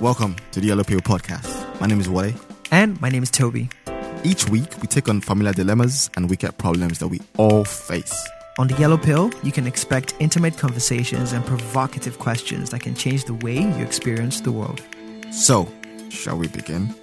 Welcome to the Yellow Pill Podcast. My name is Wale. And my name is Toby. Each week, we take on familiar dilemmas and wicked problems that we all face. On the Yellow Pill, you can expect intimate conversations and provocative questions that can change the way you experience the world. So, shall we begin?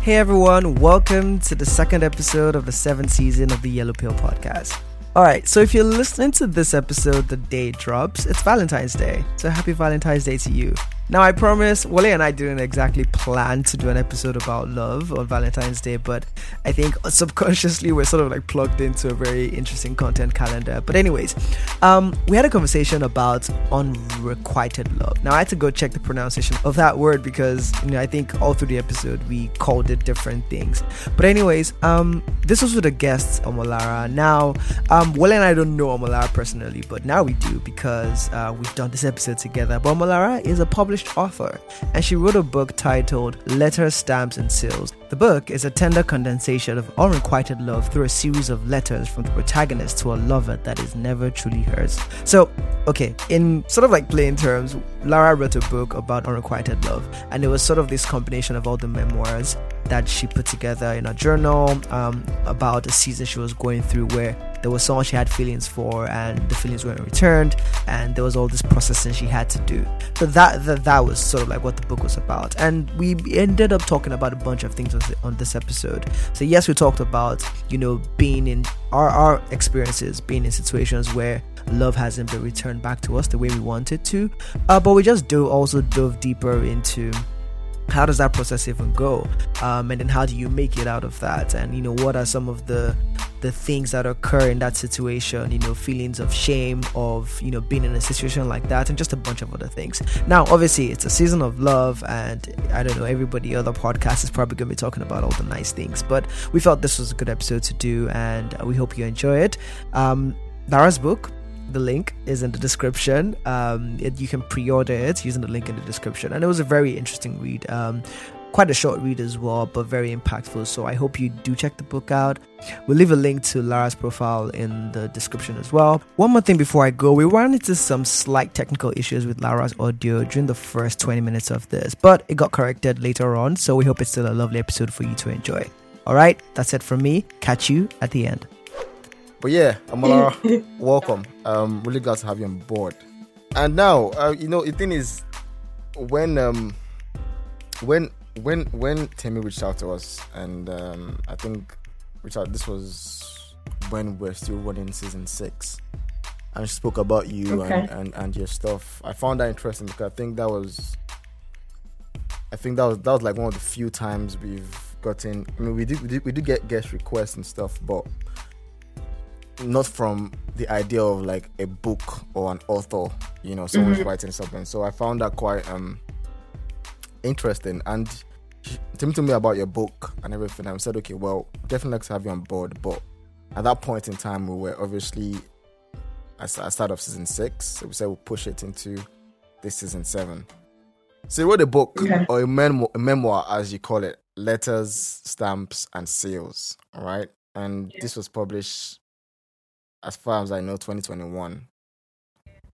Hey everyone, welcome to the second episode of the seventh season of the Yellow Pill Podcast. All right, so if you're listening to this episode the day drops, it's Valentine's Day. So happy Valentine's Day to you. Now, I promise, Wale and I didn't exactly plan to do an episode about love on Valentine's Day, but I think subconsciously we're sort of like plugged into a very interesting content calendar. But, anyways, um, we had a conversation about unrequited love. Now, I had to go check the pronunciation of that word because, you know, I think all through the episode we called it different things. But, anyways, um, this was with a guest, Omolara. Now, um, Wale and I don't know Omolara personally, but now we do because uh, we've done this episode together. But Omolara is a published published author, and she wrote a book titled Letters, Stamps, and Seals. The book is a tender condensation of unrequited love through a series of letters from the protagonist to a lover that is never truly hers. So, okay, in sort of like plain terms, Lara wrote a book about unrequited love, and it was sort of this combination of all the memoirs that she put together in a journal um, about a season she was going through where there was someone she had feelings for and the feelings weren't returned and there was all this processing she had to do so that, that that was sort of like what the book was about and we ended up talking about a bunch of things this episode. So yes we talked about you know being in our, our experiences being in situations where love hasn't been returned back to us the way we wanted to. Uh, but we just do also dove deeper into how does that process even go? Um, and then how do you make it out of that? And you know what are some of the the things that occur in that situation you know feelings of shame of you know being in a situation like that and just a bunch of other things. Now obviously it's a season of love and i don't know everybody other podcast is probably going to be talking about all the nice things but we felt this was a good episode to do and we hope you enjoy it. Um Lara's book the link is in the description. Um, it, you can pre-order it using the link in the description, and it was a very interesting read. Um, quite a short read as well, but very impactful. So I hope you do check the book out. We'll leave a link to Lara's profile in the description as well. One more thing before I go, we ran into some slight technical issues with Lara's audio during the first 20 minutes of this, but it got corrected later on. So we hope it's still a lovely episode for you to enjoy. All right, that's it from me. Catch you at the end. But yeah, Amala, welcome. Um, really glad to have you on board. And now, uh, you know, the thing is, when um, when when when Timmy reached out to us, and um, I think reached out. This was when we're still running season six, and she spoke about you okay. and, and and your stuff. I found that interesting because I think that was, I think that was that was like one of the few times we've gotten. I mean, we did we did, we did get guest requests and stuff, but not from the idea of like a book or an author, you know, someone's mm-hmm. writing something. So I found that quite um interesting. And tell me to me about your book and everything. I said, okay, well, definitely like to have you on board. But at that point in time, we were obviously at the start of season six. So we said we'll push it into this season seven. So you wrote a book okay. or a, mem- a memoir, as you call it, letters, stamps, and seals. All right. And yeah. this was published as far as I know, 2021,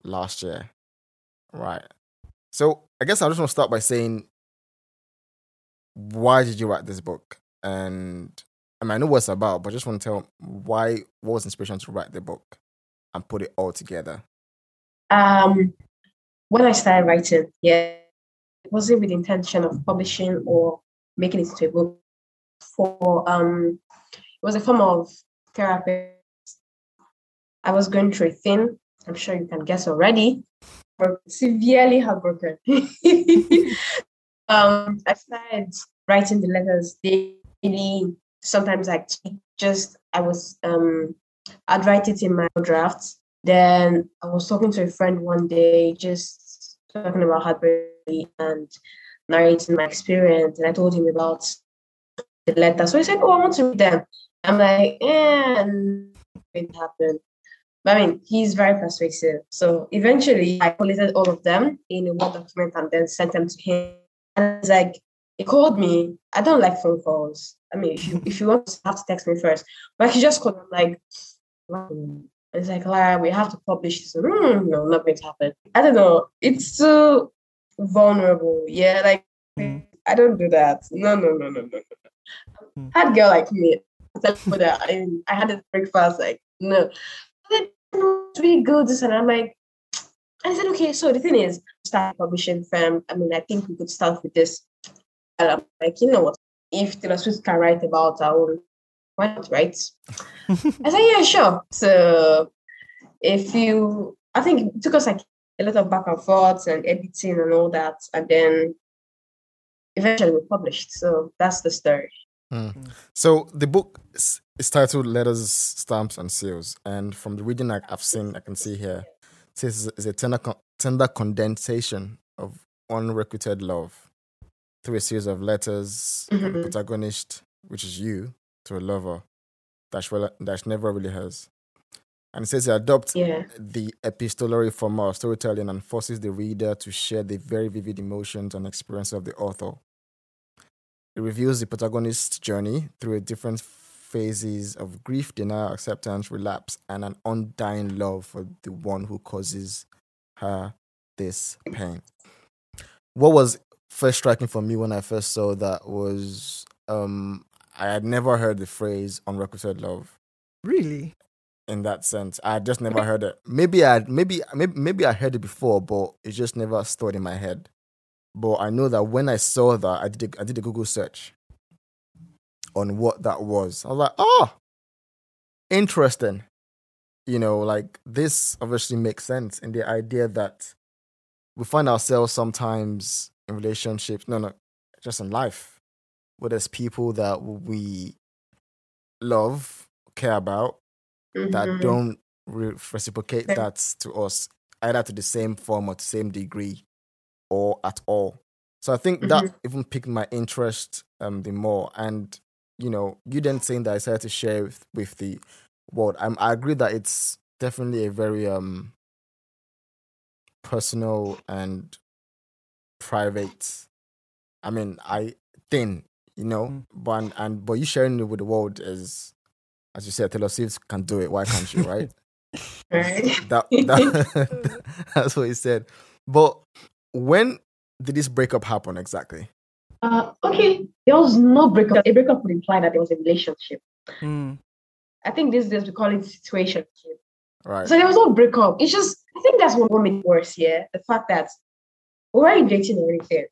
last year. Right. So I guess I just want to start by saying, why did you write this book? And I mean, I know what it's about, but I just want to tell why, what was inspiration to write the book and put it all together? Um, when I started writing, yeah, it wasn't with the intention of publishing or making it into a book. For um, it was a form of therapy I was going through a thing. I'm sure you can guess already. Severely heartbroken. um, I started writing the letters daily. Sometimes I just I was um I'd write it in my drafts. Then I was talking to a friend one day, just talking about heartbreak and narrating my experience. And I told him about the letter. So he said, Oh, I want to read them. I'm like, eh, it happened. But I mean, he's very persuasive. So eventually, I collated all of them in a Word document and then sent them to him. And it's like, he called me. I don't like phone calls. I mean, if you if you want to have to text me first, but he just called. like, it's like, Lara, we have to publish this. Mm, no, not going to happen. I don't know. It's too. vulnerable. Yeah, like Mm. I don't do that. No, no, no, no, no, no. Mm. Hard girl like me. I tell that I, I had a breakfast like no. It's really good. And I'm like, I said, okay. So the thing is, start publishing firm. I mean, I think we could start with this. And I'm like, you know what? If Taylor Swift can write about our own, why not, right? I said, yeah, sure. So if you, I think it took us like a lot of back and forth and editing and all that, and then eventually we published. So that's the story. Hmm. So the book is titled Letters, Stamps, and Seals, and from the reading I've seen, I can see here, it says it's a tender, con- tender condensation of unrequited love through a series of letters from the mm-hmm. protagonist, which is you, to a lover that she, well- that she never really has. And it says it adopts Yeah. the epistolary form of storytelling and forces the reader to share the very vivid emotions and experiences of the author. It reveals the protagonist's journey through a different phases of grief, denial, acceptance, relapse, and an undying love for the one who causes her this pain. What was first striking for me when I first saw that was um, I had never heard the phrase unrequited love Really? in that sense. I just never heard it. Maybe I maybe maybe maybe I heard it before, but it just never stored in my head. But I know that when I saw that, I did a, I did a Google search on what that was. I was like, oh, interesting. You know, like this obviously makes sense in the idea that we find ourselves sometimes in relationships. No, no, just in life, where there's people that we love, care about, that Mhm. don't re- reciprocate that to us either to the same form or to the same degree or at all so i think that even piqued my interest um the more and you know you then saying that i started to share with, with the world I'm, i agree that it's definitely a very um personal and private i mean i thing you know Mm. but and, and but you sharing it with the world is as you said Taylor Swift can do it why can't you right Right. that, that that's what he said. But when did this breakup happen exactly? Uh, okay, there was no breakup. A breakup would imply that there was a relationship. Mm. I think these days we call it situation. Right. So there was no breakup. It's just I think that's what made it worse. Yeah, the fact that we weren't dating or anything.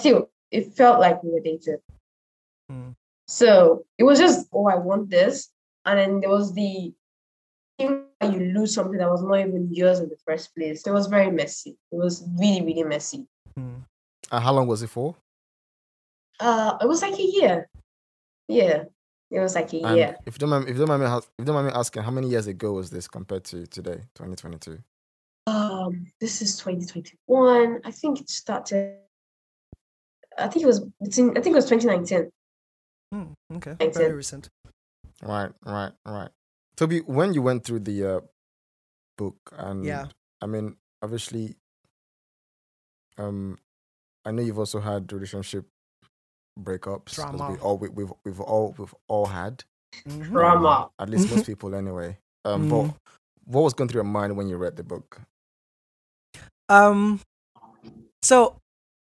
Still, it felt like we were dating. Mm. So it was just, oh, I want this, and then there was the thing that you lose something that was not even yours in the first place. It was very messy. It was really, really messy. Mm. and how long was it for? Uh, it was like a year. Yeah, it was like a And year. if you don't mind, if you don't mind me, if you don't mind me asking, how many years ago was this compared to today, 2022? Um, this is 2021. I think it started. I think it was between. I think it was 2019. Mm. Okay. Makes Very recent. Right, right, right. Toby, when you went through the uh, book, and Yeah. I mean, obviously, um, I know you've also had relationship breakups. 'cause Drama. We all we, we've we've all we've all had. Drama. at least most people anyway. Um, but Mhm. what was going through your mind when you read the book? Um, so,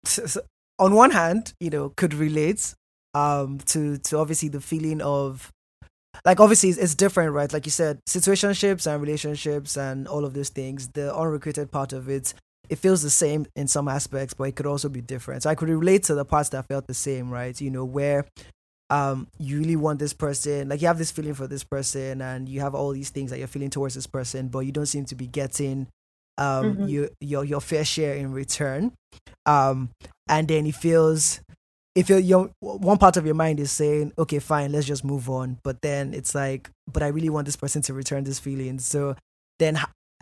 s- s- on one hand, you know, could relate um to to obviously the feeling of like obviously it's, it's different, right? Like you said, situationships and relationships and all of those things. The unrecruited part of it, it feels the same in some aspects, but it could also be different. So I could relate to the parts that felt the same, right? You know, where um you really want this person, like you have this feeling for this person, and you have all these things that you're feeling towards this person, but you don't seem to be getting um Mhm. your your your fair share in return um and then it feels if you're your one part of your mind is saying okay fine let's just move on but then it's like but i really want this person to return this feeling so then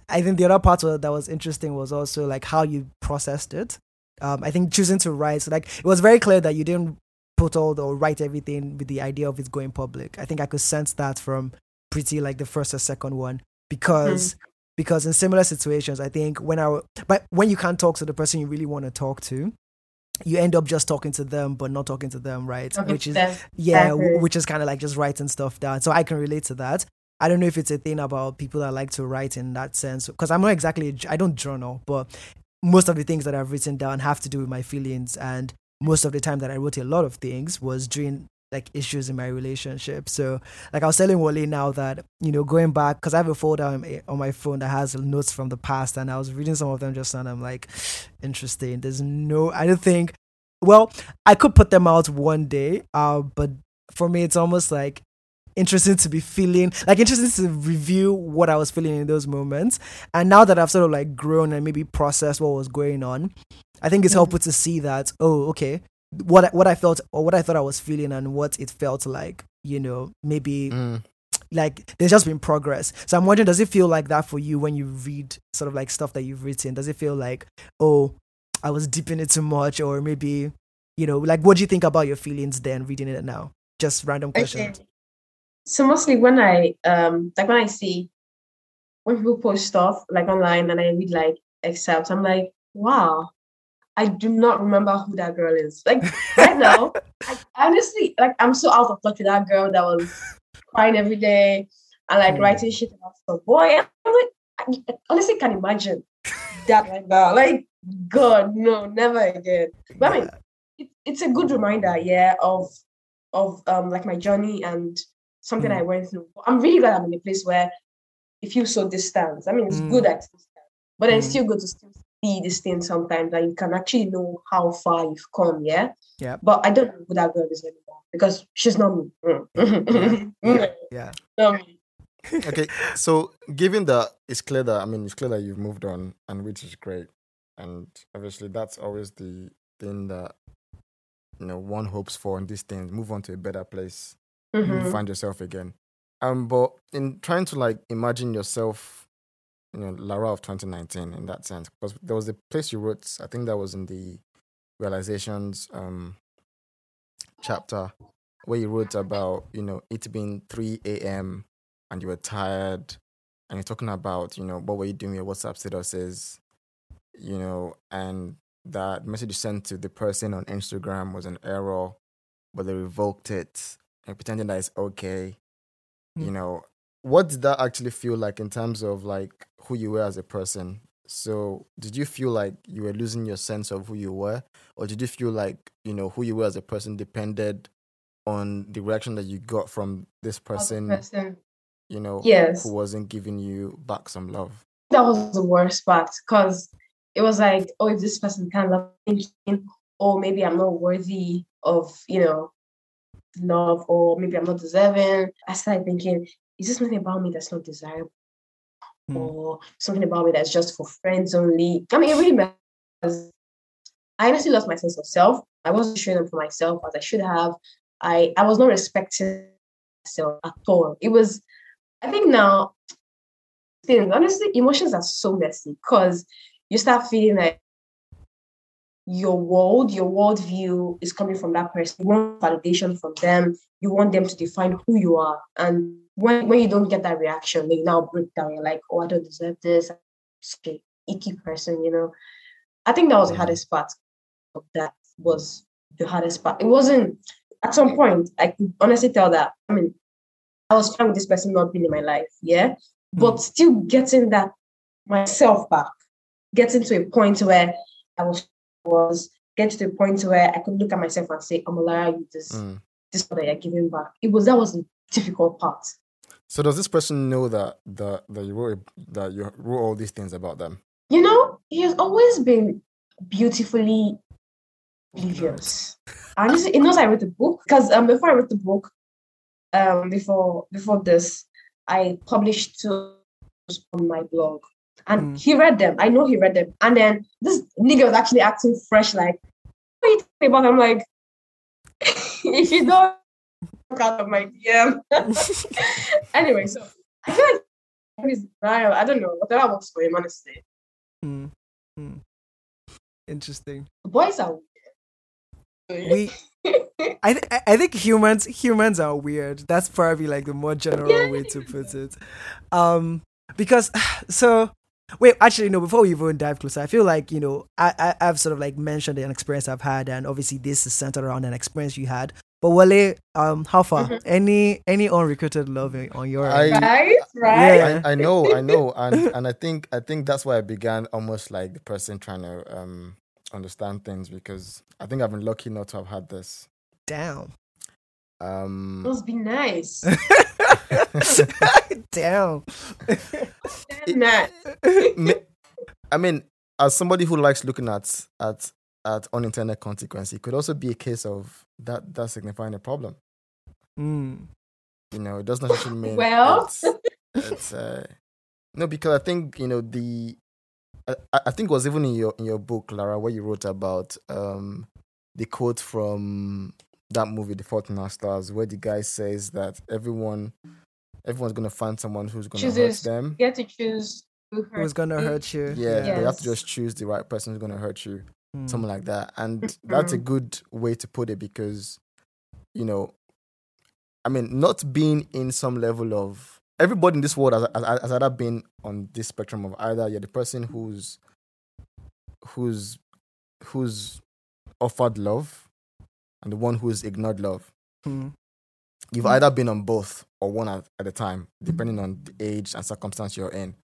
i think the other part that was interesting was also like how you processed it. Um i think choosing to write so like it was very clear that you didn't put all the or write everything with the idea of it going public. I think i could sense that from pretty like the first or second one because because in similar situations i think when i but when you can't talk to the person you really want to talk to you end up just talking to them but not talking to them right? Okay, which is yeah Exactly. which is kind of like just writing stuff down. So i can relate to that i don't know if it's a thing about people that like to write in that sense because i'm not exactly I don't journal but most of the things that I've written down have to do with my feelings, and most of the time that I wrote a lot of things was during like issues in my relationship. So like I was telling Wale now that you know going back because I have a folder on, on my phone that has notes from the past, and I was reading some of them just now. And I'm like, interesting. There's no, I don't think. Well, I could put them out one day, uh, but for me, it's almost like interesting to be feeling like interesting to review what I was feeling in those moments. And now that I've sort of like grown and maybe processed what was going on, I think it's mm. helpful to see that, oh, okay, what what I felt or what I thought I was feeling and what it felt like, you know, maybe mm. like there's just been progress. So I'm wondering, does it feel like that for you when you read sort of like stuff that you've written? Does it feel like, oh, I was deep in it too much, or maybe, you know, like what do you think about your feelings then reading it now? Just random question. Okay. So mostly when I um like when I see when people post stuff like online and I read like excerpts, I'm like, wow, I do not remember who that girl is. Like right now, I, honestly, like I'm so out of touch with that girl that was crying every day and like mm. writing shit about stuff. Boy, I'm like, I honestly can't imagine that right now. Like, God, no, never again. But I mean, it, it's a good reminder, yeah, of of um like my journey and something mm. I went through. I'm really glad I'm in a place where it feels so distant. I mean, it's mm. good at distance, but it's mm. still good to still see this thing sometimes and you can actually know how far you've come, yeah? Yeah. But I don't know who that girl is anymore because she's not me. Mm. yeah. yeah. Not me. okay, so given that it's clear that I mean it's clear that you've moved on and which is great. And obviously that's always the thing that you know one hopes for in these things, move on to a better place. Mm-hmm. find yourself again. Um, but in trying to like imagine yourself you know Lara of 2019 in that sense because there was a place you wrote I think that was in the realizations um chapter where you wrote about you know it being 3 a.m. and you were tired and you're talking about you know what were you doing your WhatsApp statuses you know and that message you sent to the person on Instagram was an error but they revoked it and pretending that it's okay mm. you know what did that actually feel like in terms of like who you were as a person? So, did you feel like you were losing your sense of who you were, or did you feel like you know who you were as a person depended on the reaction that you got from this person? person. You know, yes, who wasn't giving you back some love. That was the worst part because it was like, oh, if this person can't love me, or maybe I'm not worthy of, you know, love, or maybe I'm not deserving. I started thinking, is this something about me that's not desirable? Mm. Or something about me that's just for friends only? I mean, it really matters. I honestly lost my sense of self. I wasn't showing up for myself as I should have. I, I was not respecting myself at all. It was, I think now, things, honestly, emotions are so messy because you start feeling like your world, your worldview is coming from that person. You want validation from them. You want them to define who you are. And when when you don't get that reaction, they now break down. You're like, oh, I don't deserve this. I'm a icky person, you know. I think that was the hardest part of that was the hardest part. It wasn't at some point, I could honestly tell that. I mean, I was fine with this person not being in my life, yeah. But mm. still getting that myself back, getting to a point where I was was get to the point where I could look at myself and say, Omolara, you this mm. this that you're giving back. It was that was the difficult part. So does this person know that that that you wrote that you wrote all these things about them? You know, he has always been beautifully oblivious. and he knows I wrote the book because um before I wrote the book, um before before this, I published two on my blog. And mm. he read them. I know he read them. And then this nigga was actually acting fresh, like, what are you talking about? I'm like, if you don't out of my DM. anyway, so I feel like he's I don't know, whatever works for him, honestly. Mm. Mm. Interesting. Boys are weird. We I th- I think humans humans are weird. That's probably like the more general way to put it. Um because so Wait, actually, no. Before we even dive closer, I feel like you know I, I have sort of like mentioned an experience I've had, and obviously this is centered around an experience you had. But Wale, um, how far? Mhm. Any any unrecruited love on your I- end? Right, right. Yeah. I, I know, I know, and and I think I think that's why I began almost like the person trying to um understand things because I think I've been lucky not to have had this. Damn. Um, Must be nice. Damn. Damn that. I mean, as somebody who likes looking at at at unintended consequence, it could also be a case of that that signifying a problem. Mm. You know, it doesn't necessarily mean Well. it's, it's uh, no because I think you know the I, I I think it was even in your in your book, Lara, where you wrote about um the quote from that movie, The Fault in Our Stars, where the guy says that everyone everyone's gonna find someone who's gonna Chooses- hurt them. You get to choose who hurts Who's gonna you. hurt you? Yeah, but you have to just choose the right person who's gonna hurt you. Mm. something like that. And that's a good way to put it because, you know, I mean, not being in some level of everybody in this world has, has, has either been on this spectrum of either you're the person who's who's who's offered love and the one who's ignored love. Mm. You've either been on both or one at, at a time, depending on the age and circumstance you're in.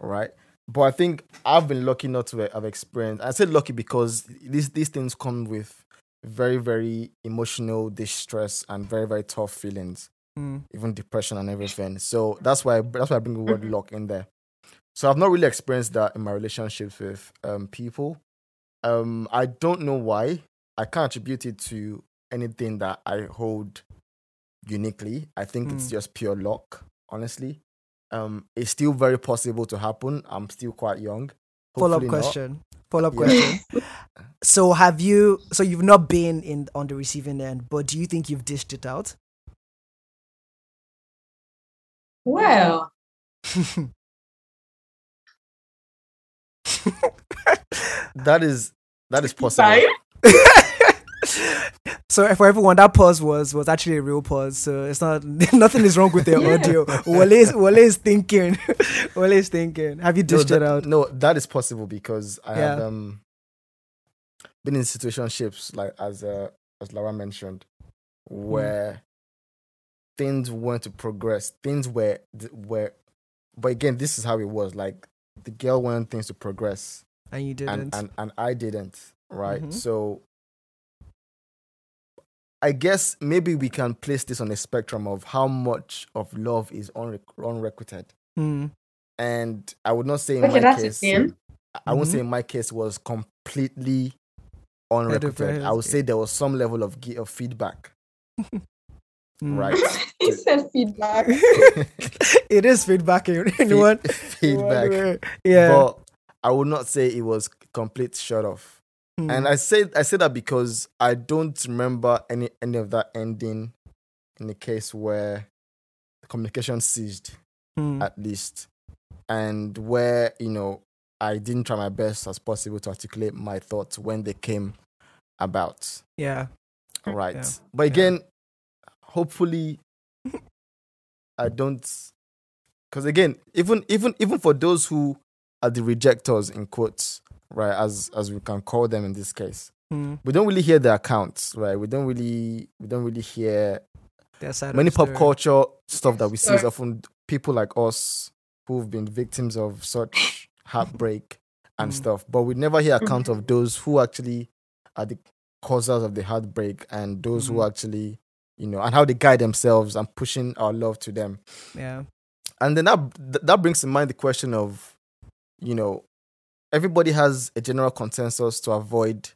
All right. But I think I've been lucky not to have experienced. I said lucky because these these things come with very very emotional distress and very very tough feelings, Mm. even depression and everything. So that's why that's why I bring the word luck in there. So I've not really experienced that in my relationships with um, people. Um, I don't know why. I can't attribute it to anything that I hold uniquely. I think it's Mm. just pure luck, honestly. Um, it's still very possible to happen. I'm still quite young. Follow up question. Follow up Yeah. question. So have you? So you've not been in on the receiving end, but do you think you've dished it out? Well, That is that is possible. right? so for everyone, that pause was was actually a real pause. So it's not nothing is wrong with the Yeah. audio. Wale is, Wale is thinking. Wale is thinking. Have you No, that, it out? no, that is possible because I have um been in situationships like as uh, as Lara mentioned, Mm. where things weren't to progress. Things were were, but again, this is how it was. Like the girl wanted things to progress, And you didn't. and and and I didn't. Right, Mhm. so. I guess maybe we can place this on a spectrum of how much of love is unre- unrequited. Mm. And I would not say in Okay, my case, it then. I won't Mhm. say in my case was completely unrequited. I would say there was some level of gi- of feedback, Mm. right? he said feedback. it is feedback in, in Feed- one in one feedback. Yeah. But I would not say it was complete shut off. Mm. And I say I say that because I don't remember any any of that ending in the case where the communication ceased, Mm. at least, and where you know I didn't try my best as possible to articulate my thoughts when they came about. yeah. Right. Yeah. But again, hopefully I don't because again, even even even for those who are the rejectors in quotes, right, as as we can call them in this case, Mm. we don't really hear their accounts, right? We don't really we don't really hear Their side many the pop culture stuff that we see is often people like us who've been victims of such heartbreak and Mm. stuff. But we never hear account of those who actually are the causes of the heartbreak and those who Mhm. actually, you know, and how they guide themselves and pushing our love to them. Yeah. And then that that brings to mind the question of, you know, everybody has a general consensus to avoid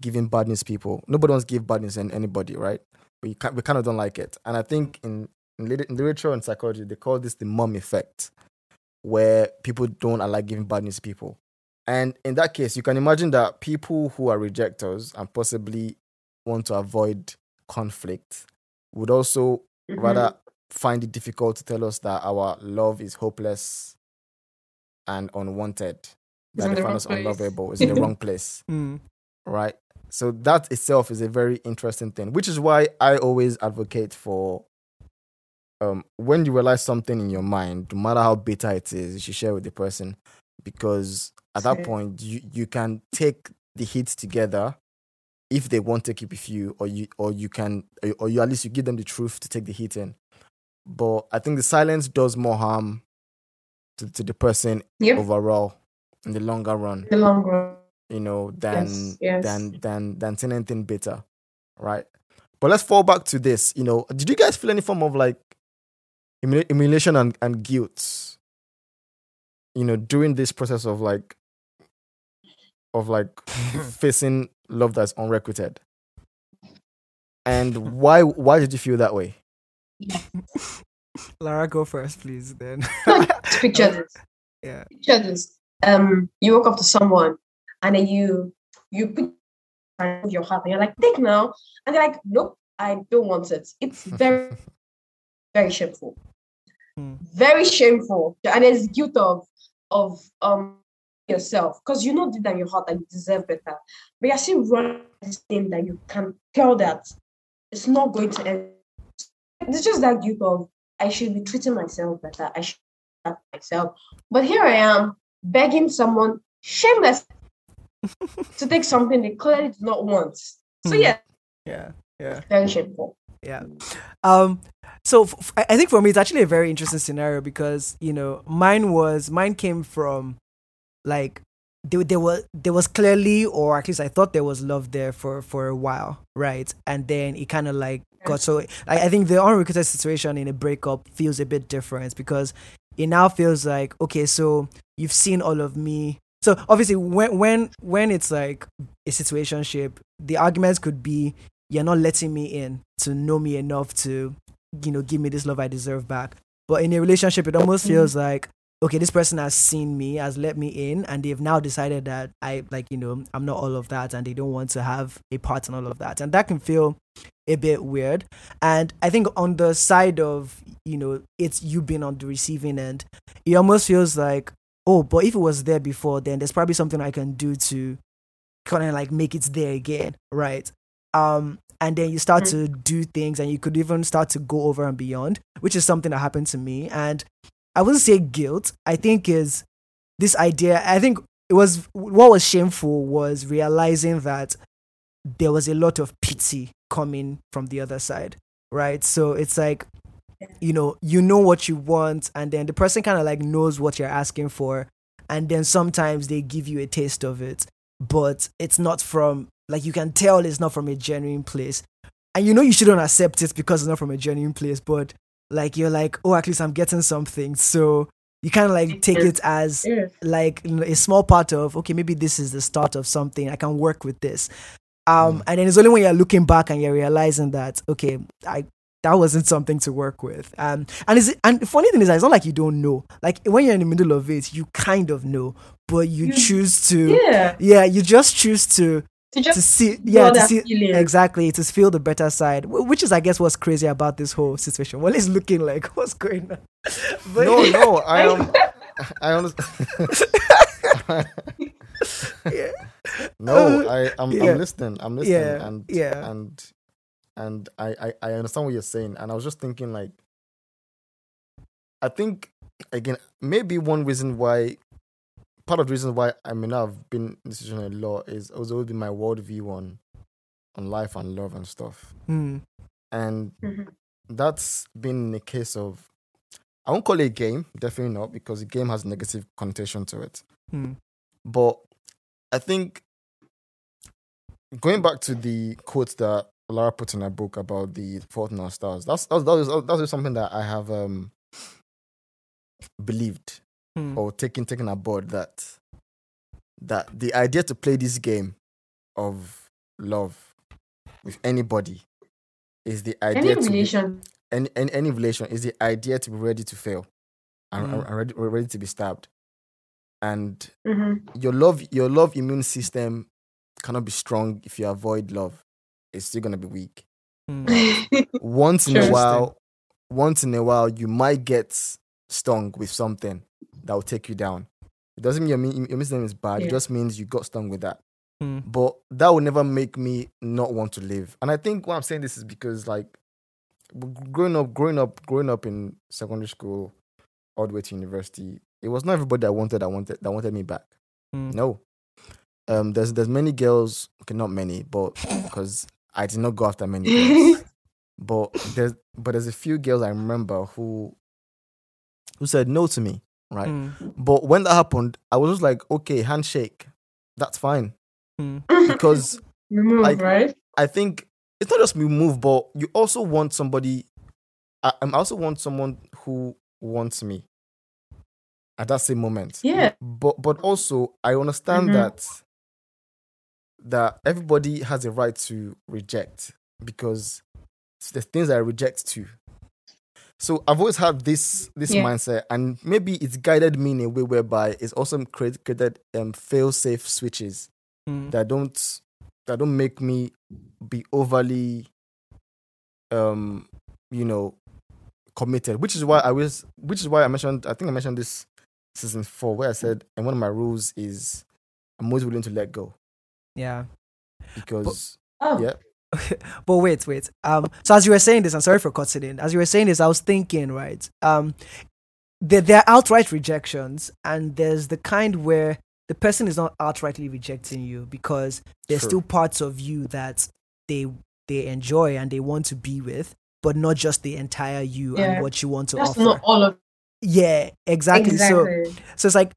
giving bad news people. Nobody wants to give bad news to anybody, right? We can we kind of don't like it. And I think in in, lit- in literature and psychology they call this the MUM effect, where people don't like giving bad news to people. And in that case, you can imagine that people who are rejectors and possibly want to avoid conflict would also Mhm. rather find it difficult to tell us that our love is hopeless and unwanted. That they the find us place. unlovable. It's in the wrong place, Mm. right? So that itself is a very interesting thing, which is why I always advocate for um, when you realize something in your mind, no matter how bitter it is, you should share with the person because at that point you, you can take the hits together if they won't take it with you, or you or you can or you at least you give them the truth to take the heat in. But I think the silence does more harm to, to the person Yep. overall in the longer run the long run. you know, than Yes, yes. than than than saying anything bitter, right? But let's fall back to this. You know, did you guys feel any form of like humili- humiliation and, and guilt? You know, during this process of like of like facing love that's unrequited, and why why did you feel that way? Lara, go first, please. Then. Picture this. yeah. Picture this. Um, you walk up to someone and then you you put your heart and you're like, take now. And they're like, nope, I don't want it. It's very, very shameful. Hmm. Very shameful. And there's guilt of of um yourself because you know deep down your heart that you deserve better. But you're still running this thing that you can tell that it's not going to end. It's just that guilt of I should be treating myself better. I should myself. But here I am begging someone shameless to take something they clearly do not want. So Hmm. yeah, Yeah. Yeah. very shameful. Yeah. Um so f- f- I I think for me it's actually a very interesting scenario because, you know, mine was mine came from like there, there was there was clearly or at least I thought there was love there for for a while, right? And then it kind of like got so I, I think the unrequited situation in a breakup feels a bit different because it now feels like okay, so you've seen all of me. So obviously when when when it's like a situationship, the arguments could be you're not letting me in to know me enough to you know give me this love I deserve back. But in a relationship, it almost mm-hmm. feels like okay, this person has seen me, has let me in, and they've now decided that I like you know I'm not all of that, and they don't want to have a part in all of that, and that can feel a bit weird. And I think on the side of you know it's you being on the receiving end, it almost feels like oh, but if it was there before, then there's probably something I can do to kind of like make it there again, right? Um, and then you start to do things, and you could even start to go over and beyond, which is something that happened to me. And I wouldn't say guilt. I think is this idea. I think it was what was shameful was realizing that there was a lot of pity coming from the other side, right? So it's like you know you know what you want and then the person kind of like knows what you're asking for and then sometimes they give you a taste of it but it's not from like you can tell it's not from a genuine place and you know you shouldn't accept it because it's not from a genuine place but like you're like oh at least i'm getting something. So you kind of like take it as like a small part of okay maybe this is the start of something. I can work with this. Um and then it's only when you're looking back and you're realizing that okay i that wasn't something to work with. Um and is and the funny thing is it's not like you don't know. Like when you're in the middle of it you kind of know but you You- choose to Yeah. yeah you just choose to To to see yeah to see feeling. exactly to feel the better side which is i guess what's crazy about this whole situation well it's looking like what's going on but No, no, I am. I understand. yeah. no, I, I'm, Yeah. I'm listening. I'm listening, Yeah, and yeah. and and I, I, I understand what you're saying, and I was just thinking like, I think again maybe one reason why, part of the reason why I may not have been in this situation a lot is has always been my worldview on, on life and love and stuff, Hmm. and Mhm. that's been in the case of. I won't call it a game, definitely not, because the game has negative connotation to it. Hmm. But I think going back to the quote that Lara put in her book about the fault in our stars, that's that's that is, that is something that I have um believed Hmm. or taken taken aboard that that the idea to play this game of love with anybody is the any idea to be, relation. any, any any relation is the idea to be ready to fail and, Mm. and ready, ready to be stabbed and Mhm. your love your love immune system cannot be strong if you avoid love it's still gonna be weak Hmm. once in a while once in a while you might get stung with something that will take you down it doesn't mean your immune is bad it just means you got stung with that Hmm. but that will never make me not want to live and i think why i'm saying this is because like growing up growing up growing up in secondary school all the way to university it was not everybody that wanted that wanted that wanted me back Hmm. no um, there's there's many girls. Okay, not many, but because I did not go after many girls. but there's but there's a few girls I remember who who said no to me, right? Mm, But when that happened, I was just like, okay, handshake, that's fine, mm, because remove, like- right? I think it's not just me move, but you also want somebody. I, I also want someone who wants me at that same moment. Yeah. But but also I understand Mhm. that that everybody has a right to reject because there's things I reject too. So I've always had this this Yeah. mindset, and maybe it's guided me in a way whereby it's also created, created um, fail safe switches mm. that don't that don't make me be overly um you know committed which is why i was which is why i mentioned i think i mentioned this season four where i said and one of my rules is i'm always willing to let go Yeah. because Oh, yeah But wait, wait. Um, so as you were saying this, I'm sorry for cutting in. As you were saying this, I was thinking, right? Um, there, there are outright rejections, and there's the kind where the person is not outrightly rejecting you because there's True. still parts of you that they they enjoy and they want to be with, but not just the entire you Yeah. and what you want to that's offer. not all of yeah, exactly. exactly. So, so it's like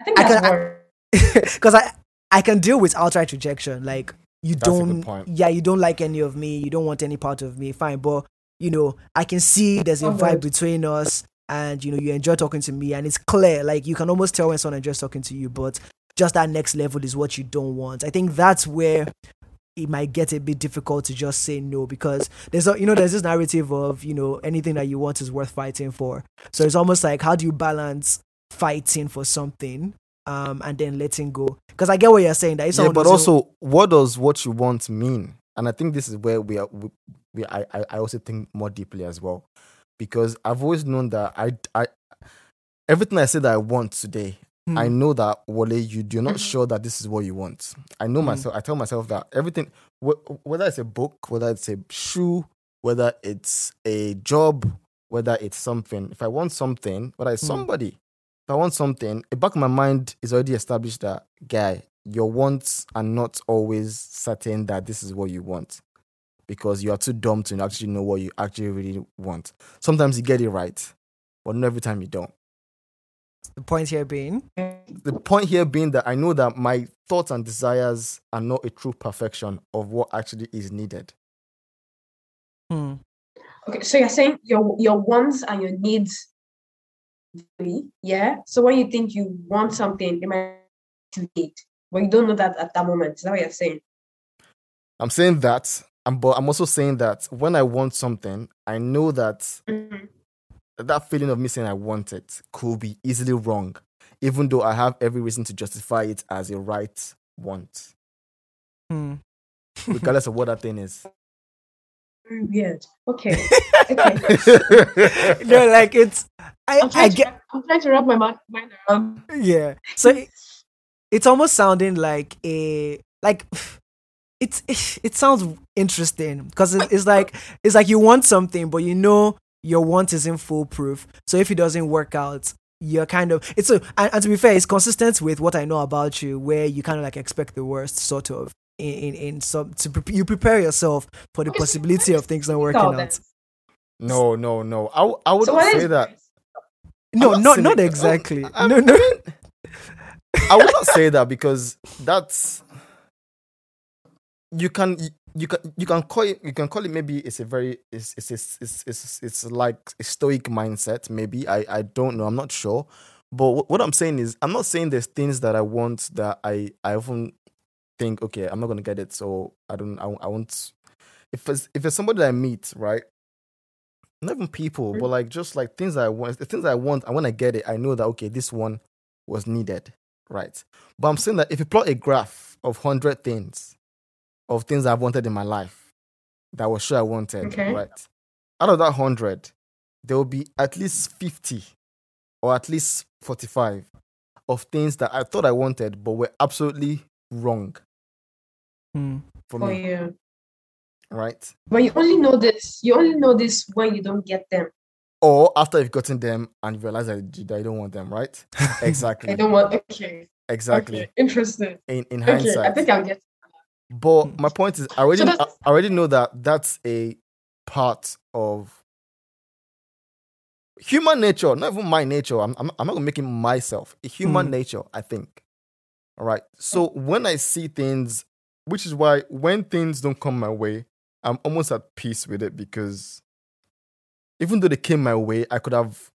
I think I that's can- I- because I I can deal with outright rejection. Like you That's don't, yeah, you don't like any of me. You don't want any part of me. Fine, but you know, I can see there's a vibe between us, and you know, you enjoy talking to me, and it's clear. Like you can almost tell when someone enjoys talking to you, but just that next level is what you don't want. I think that's where it might get a bit difficult to just say no because there's a, you know there's this narrative of you know anything that you want is worth fighting for. So it's almost like how do you balance fighting for something um and then letting go? Because I get what you're saying. That if yeah but doesn't- also what does what you want mean and i think this is where we are we, we I, I i also think more deeply as well because i've always known that i i everything i say that i want today Hmm, I know that Wale, you you're not Mhm. sure that this is what you want. I know Mm. myself. I tell myself that everything, wh- whether it's a book, whether it's a shoe, whether it's a job, whether it's something. If I want something, whether it's Mm. somebody, if I want something, the back of my mind is already established that guy, your wants are not always certain that this is what you want because you are too dumb to actually know what you actually really want. Sometimes you get it right, but not every time you don't the point here being the point here being that I know that my thoughts and desires are not a true perfection of what actually is needed. hmm, Okay, so you're saying your your wants and your needs, vary, yeah. So when you think you want something, it might be too late, but you don't know that at that moment. Is that what you're saying? I'm saying that, um, but I'm also saying that when I want something, I know that Mhm. that feeling of me saying I want it could be easily wrong, even though I have every reason to justify it as a right want, hmm. regardless of what that thing is. Very weird. Okay. Okay. no, like it's I, I'm I trying, get to, I'm trying to wrap my mind around. yeah. So it, it's almost sounding like a like it's it sounds interesting because it, it's like it's like you want something but you know your want isn't foolproof. So if it doesn't work out, you're kind of it's a and, and to be fair, it's consistent with what I know about you, where you kind of like expect the worst, sort of. In, in, in some to pre- you prepare yourself for the possibility of things not working out. that. no, no, no. I would So not what say is that. No, I'm not saying not exactly. I- no, I no. mean, I would not say that because that's you can you can you can call it you can call it maybe it's a very it's it's it's it's, it's, it's like a stoic mindset maybe I I don't know I'm not sure but wh- what I'm saying is I'm not saying there's things that I want that I I often think okay I'm not gonna get it so I don't I, I won't if it's if it's somebody that I meet right not even people hmm. but like just like things that I want the things that I want and when I get it I know that okay this one was needed right but I'm saying that if you plot a graph of 100 things of things I've wanted in my life that I was sure I wanted, Okay. right? Out of that 100, there will be at least 50 or at least 45 of things that I thought I wanted but were absolutely wrong Hmm. for Oh me, yeah. right? But you only know this. You only know this when you don't get them. Or after you've gotten them and you realize that you that you don't want them, right? Exactly. I don't want. Okay. exactly Okay, interesting. in in Okay, hindsight. I think I'll get. But my point is, I already, So I already know that that's a part of human nature, not even my nature. I'm, I'm, I'm not gonna make it myself. A human Hmm. nature, I think. All right. So when I see things, which is why when things don't come my way, I'm almost at peace with it because even though they came my way, I could have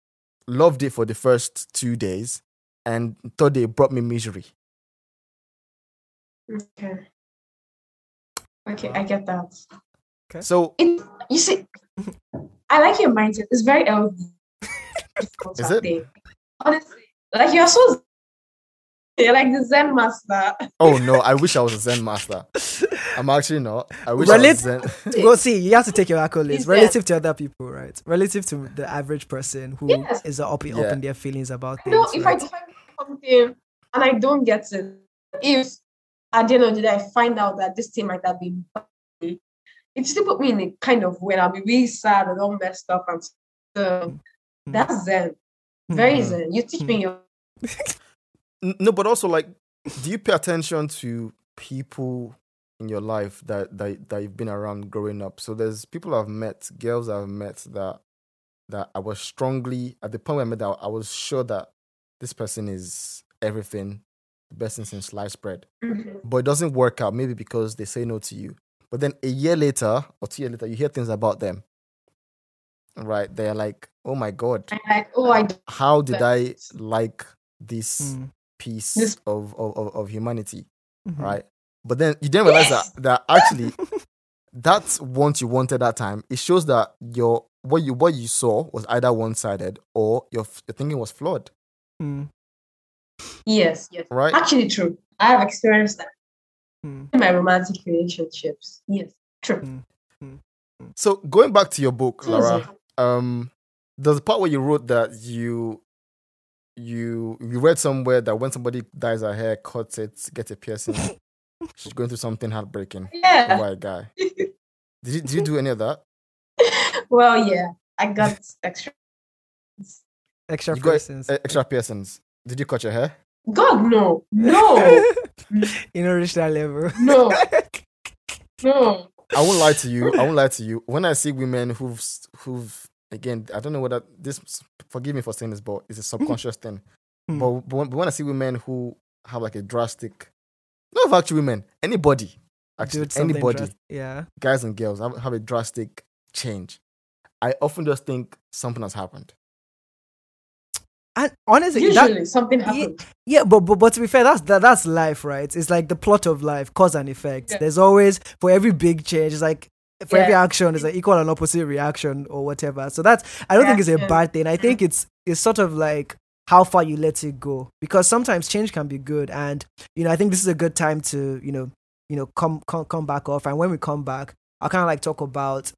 loved it for the first two days, and thought they brought me misery. Okay. Okay, I get that. Okay. So It, you see, I like your mindset. It's very healthy. Is it? Honestly, like you're so. You're like the Zen master. Oh no, I wish I was a Zen master. I'm actually not. I wish Relit- I was Zen. well, see, you have to take your accolades Is there- relative to other people, right? Relative to the average person who is Yes. up, up Yeah. in their feelings about You things. know, if I right? define something and I don't get it, if at the end of the day I find out that this thing might have been bad, it still put me in a kind of way. I'll be really sad and all messed up and so Mm. that's Zen. Very Mhm. Zen. You teach Mm. me your N- No, but also like, do you pay attention to people in your life that that that you've been around growing up? So there's people I've met, girls I've met that that I was strongly at the point where I met that I was sure that this person is everything, the best thing since sliced bread. Mhm. But it doesn't work out, maybe because they say no to you. But then a year later or two years later, you hear things about them. Right? They're like, oh my god, I'm like, oh, I how did I like this Mm, piece This- of, of, of, of humanity? mhm. Right? But then you didn't realize Yes. that that actually that's what you wanted that time. It shows that your what you what you saw was either one sided or your, your thinking was flawed. Mm, yes, yes. Right? Actually true. I have experienced that mm, in my romantic relationships. Yes, true. Mm. So going back to your book, So Lara, um there's a part where you wrote that you you you read somewhere that when somebody dyes her hair, cuts it, gets a piercing, she's going through something heartbreaking Yeah. over a guy. Did you did you do any of that? well, yeah. I got extra. Extra You got uh, extra piercings. Did you cut your hair? God, no. No. you know, reach that level. No. No. I won't lie to you. I won't lie to you. When I see women who've who've again, I don't know whether this. Forgive me for saying this, but it's a subconscious thing. Hmm. But, but, when, but when I see women who have like a drastic, not actually women, anybody, actually anybody, dras- yeah. guys and girls have, have a drastic change. I often just think something has happened. And honestly, that, Usually something happens. Yeah, but, but but to be fair, that's that, that's life, right? It's like the plot of life, cause and effect. Yeah. There's always for every big change, it's like for every action, is an equal and opposite reaction or whatever. So that's I don't think it's a bad thing. I think it's it's sort of like how far you let it go because sometimes change can be good, and you know I think this is a good time to you know you know come come come back off. And when we come back, I'll kind of like talk about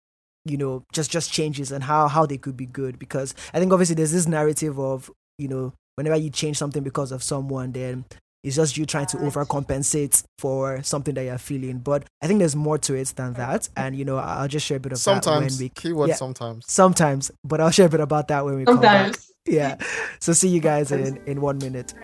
you know just just changes and how how they could be good because I think obviously there's this narrative of you know whenever you change something because of someone then it's just you trying to overcompensate for something that you're feeling. But i think there's more to it than that. And you know I- i'll just share a bit of that Sometimes, when we keyword yeah. sometimes. sometimes. But i'll share a bit about that when we come back. Sometimes. yeah. So see you guys in in one minute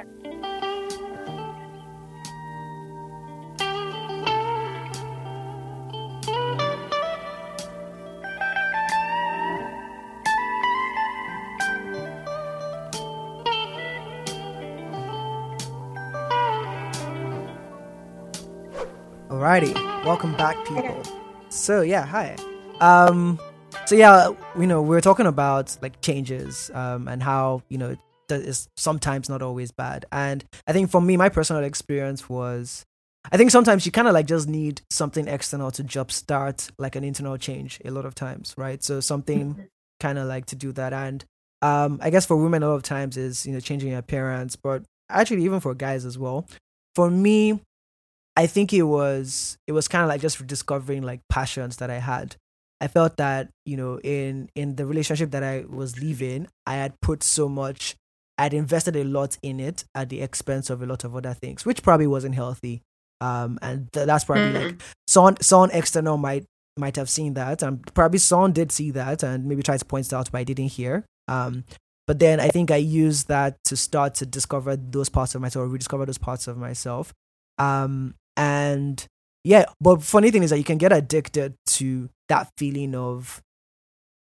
Alrighty, welcome back, people. So yeah, hi. Um, so yeah, you know, we're talking about like changes, um, and how you know that is sometimes not always bad. And I think for me, my personal experience was, I think sometimes you kind of like just need something external to jumpstart like an internal change. A lot of times, right? So something kind of like to do that. And um, I guess for women, a lot of times is you know changing your appearance, but actually even for guys as well. For me, I think it was it was kind of like just rediscovering like passions that I had. I felt that you know in in the relationship that I was leaving, I had put so much, I'd invested a lot in it at the expense of a lot of other things, which probably wasn't healthy. Um, and th- that's probably Mm. like someone someone external might might have seen that, and probably someone did see that and maybe tried to point it out, but I didn't hear. Um, But then I think I used that to start to discover those parts of myself, or rediscover those parts of myself. Um, and yeah, but funny thing is that you can get addicted to that feeling of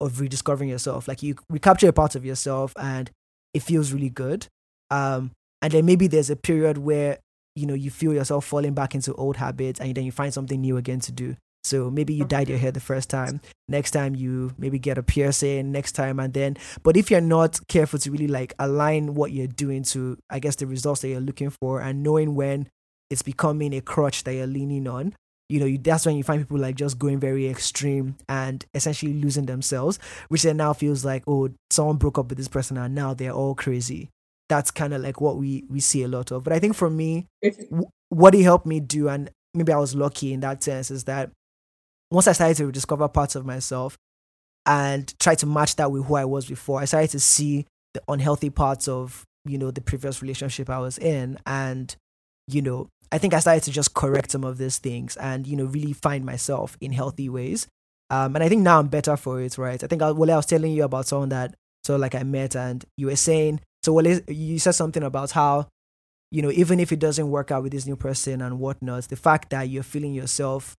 of rediscovering yourself. Like you recapture a part of yourself and it feels really good. Um, and then maybe there's a period where you know you feel yourself falling back into old habits and then you find something new again to do. So maybe you dyed your hair the first time. Next time you maybe get a piercing. Next time and then, but if you're not careful to really like align what you're doing to, I guess the results that you're looking for, and knowing when it's becoming a crutch that you're leaning on, you know, you, that's when you find people like just going very extreme and essentially losing themselves, which then now feels like, oh, someone broke up with this person and now they're all crazy. That's kind of like what we we see a lot of. But I think for me, w- what it helped me do, and maybe I was lucky in that sense, is that once I started to discover parts of myself and try to match that with who I was before, I started to see the unhealthy parts of you know the previous relationship I was in, and you know I think I started to just correct some of these things and, you know, really find myself in healthy ways. Um, and I think now I'm better for it, right? I think I, I was telling you about someone that, so like I met and you were saying, so well, you said something about how, you know, even if it doesn't work out with this new person and whatnot, the fact that you're feeling yourself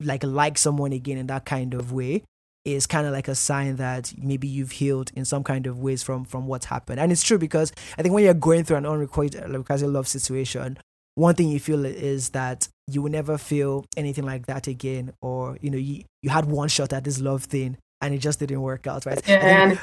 like like someone again in that kind of way is kind of like a sign that maybe you've healed in some kind of ways from from what's happened and it's true because i think when you're going through an unrequited love situation one thing you feel is that you will never feel anything like that again, or you know, you, you had one shot at this love thing and it just didn't work out, right? Yeah,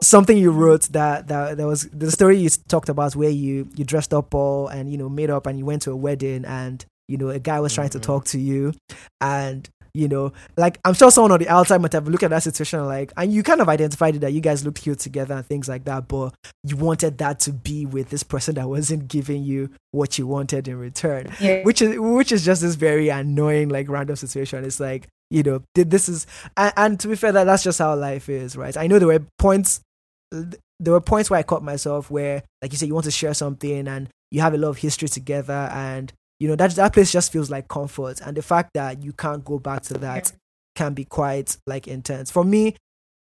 something you wrote that that there was the story you talked about where you you dressed up all and you know made up and you went to a wedding and you know a guy was trying mm-hmm. to talk to you and you know, like I'm sure someone on the outside might have looked at that situation like, and you kind of identified it that you guys looked cute together and things like that, but you wanted that to be with this person that wasn't giving you what you wanted in return, yeah. which is which is just this very annoying like random situation. It's like you know, this is, and, and to be fair, that that's just how life is, right? I know there were points, there were points where I caught myself where, like you said, you want to share something and you have a lot of history together and you know that that place just feels like comfort and the fact that you can't go back to that can be quite like intense for me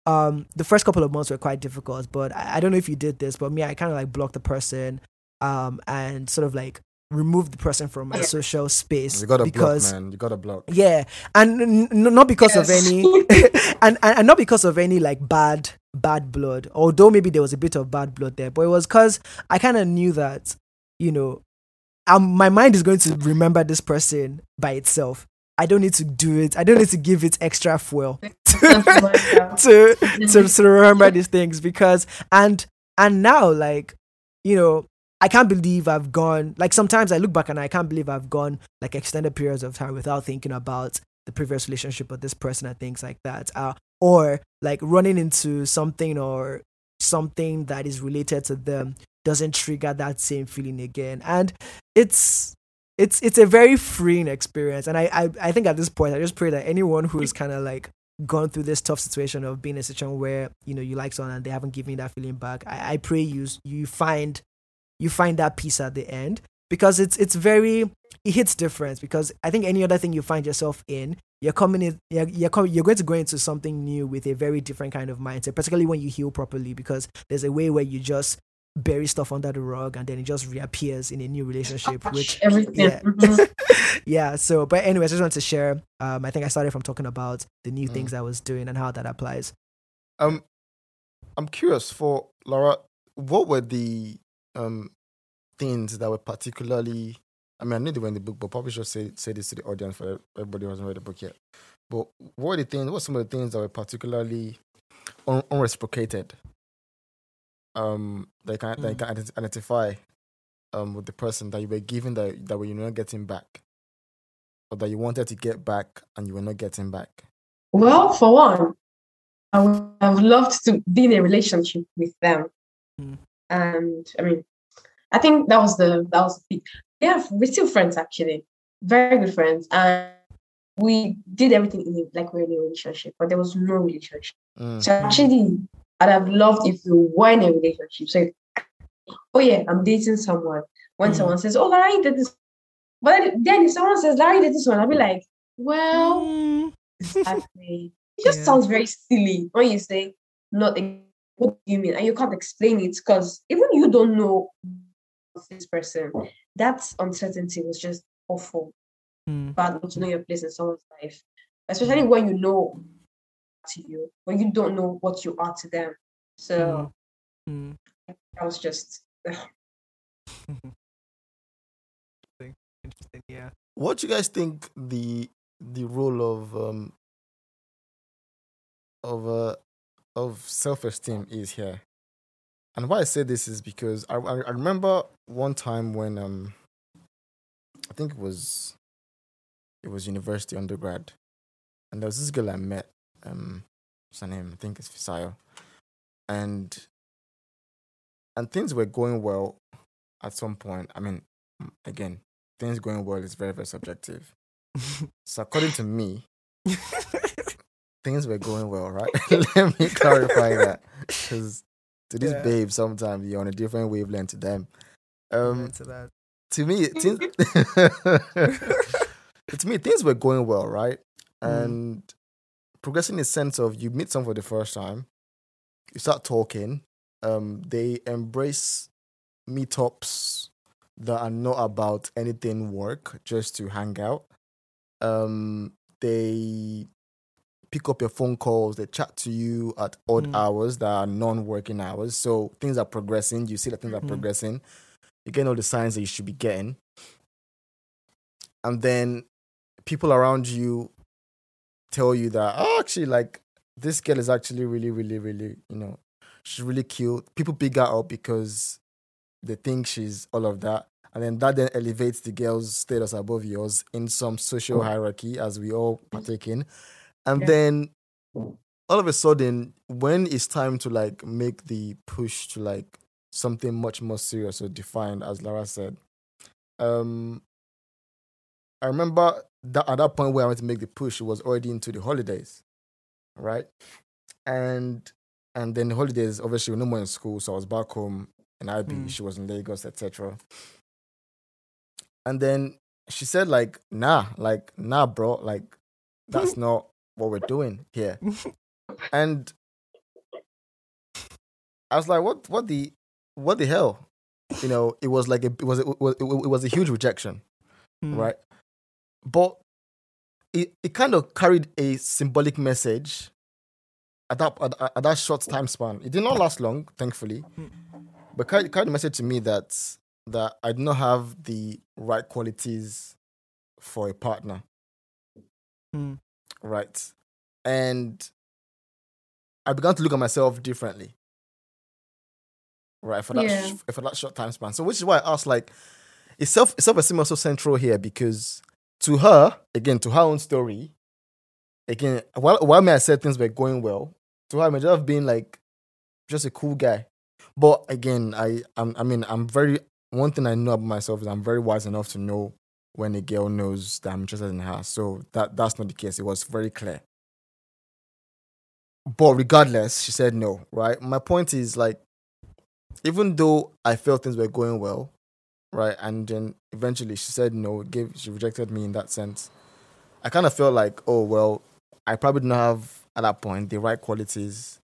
um the first couple of months were quite difficult but i, I don't know if you did this but me i kind of like blocked the person um and sort of like remove the person from my social space you gotta because block, man. You gotta block. Yeah, and n- n- not because yes. of any, and, and and not because of any like bad bad blood. Although maybe there was a bit of bad blood there, but it was because I kind of knew that you know um, my mind is going to remember this person by itself. I don't need to do it. I don't need to give it extra fuel to, to, to, to remember these things because and and now like you know I can't believe I've gone like sometimes I look back and I can't believe I've gone like extended periods of time without thinking about the previous relationship of this person and things like that. Uh, or like running into something or something that is related to them doesn't trigger that same feeling again. And it's it's it's a very freeing experience. And I I, I think at this point I just pray that anyone who's kind of like gone through this tough situation of being in a situation where you know you like someone and they haven't given you that feeling back, I, I pray you you find you find that peace at the end because it's it's very it hits different because I think any other thing you find yourself in, you're coming in, you're you're, you're going to go into something new with a very different kind of mindset, particularly when you heal properly because there's a way where you just bury stuff under the rug and then it just reappears in a new relationship which everything yeah, mm-hmm. yeah so but anyways i just wanted to share um i think i started from talking about the new mm. things i was doing and how that applies um i'm curious for Lara what were the um things that were particularly i mean i knew they were in the book but probably should say say this to the audience for everybody who hasn't read the book yet but what are the things what are some of the things that were particularly un- unreciprocated um they can mm. they can identify um with the person that you were given that that you were not getting back, or that you wanted to get back and you were not getting back. Well, for one, I would have loved to be in a relationship with them, mm. and I mean, I think that was the that was the yeah we're still friends actually, very good friends, and we did everything in like we're in a relationship, but there was no relationship. Mm. So actually, I'd have loved if you were in a relationship. So, oh yeah, I'm dating someone. When mm. someone says, "Oh, Larry did this," but then if someone says, "Larry did this one," I'll be like, "Well, mm. exactly." It just yeah. sounds very silly when you say not what do you mean? And you can't explain it because even you don't know this person. That uncertainty was just awful. Mm. Bad not to know your place in someone's life, especially when you know to you, when you don't know what you are to them. So Mm. that was just ugh. Interesting. Interesting. Yeah. What do you guys think the the role of um of uh of self esteem is here? And why I say this is because I, I remember one time when um I think it was it was university undergrad, and there was this girl I met um what's her name I think it's Fisayo, and and things were going well at some point. I mean, again, things going well is very very subjective. So according to me, things were going well, right? Let me clarify that because to these Yeah. babes, sometimes you're on a different wavelength to them. Um, to to me, things, to me, things were going well, right? Mm. And progressing in the sense of you meet someone for the first time, you start talking, um, they embrace meetups that are not about anything work, just to hang out. Um, they pick up your phone calls, they chat to you at odd Mm. hours that are non-working hours. So things are progressing. You see that things are Mhm. progressing. You get all the signs that you should be getting. And then people around you tell you that, oh, actually, like this girl is actually really, really, really, you know, she's really cute. People pick her up because they think she's all of that. And then that then elevates the girl's status above yours in some social hierarchy, as we all partake in. And Yeah. then all of a sudden, when it's time to like make the push to like something much more serious or defined, as Lara said, um, I remember that at that point where I went to make the push, it was already into the holidays, right? And and then the holidays, obviously, we're no more in school, so I was back home in IB. Mm. She was in Lagos, etc. And then she said, like, nah, like, nah, bro, like, that's not what we're doing here. and I was like, what, what the, what the hell? You know, it was like a, it was, it was, it was a huge rejection Mm. right? But it, it kind of carried a symbolic message at that at, at that short time span. It did not last long, thankfully, Mm. but carried, carried a message to me that that I do not have the right qualities for a partner, Mm. Right? And I began to look at myself differently, right? For that Yeah. sh- for that short time span. So, which is why I asked, like, is self self esteem also central here because to her, again, to her own story, again, while while may I said things were going well, to her, I may just have been like just a cool guy. But again, I I'm, I mean, I'm very one thing I know about myself is I'm very wise enough to know when a girl knows that I'm interested in her. So that that's not the case. It was very clear. But regardless, she said no, right? My point is like, even though I felt things were going well, right? And then eventually she said no, gave she rejected me in that sense. I kind of felt like, oh well, I probably didn't have at that point the right qualities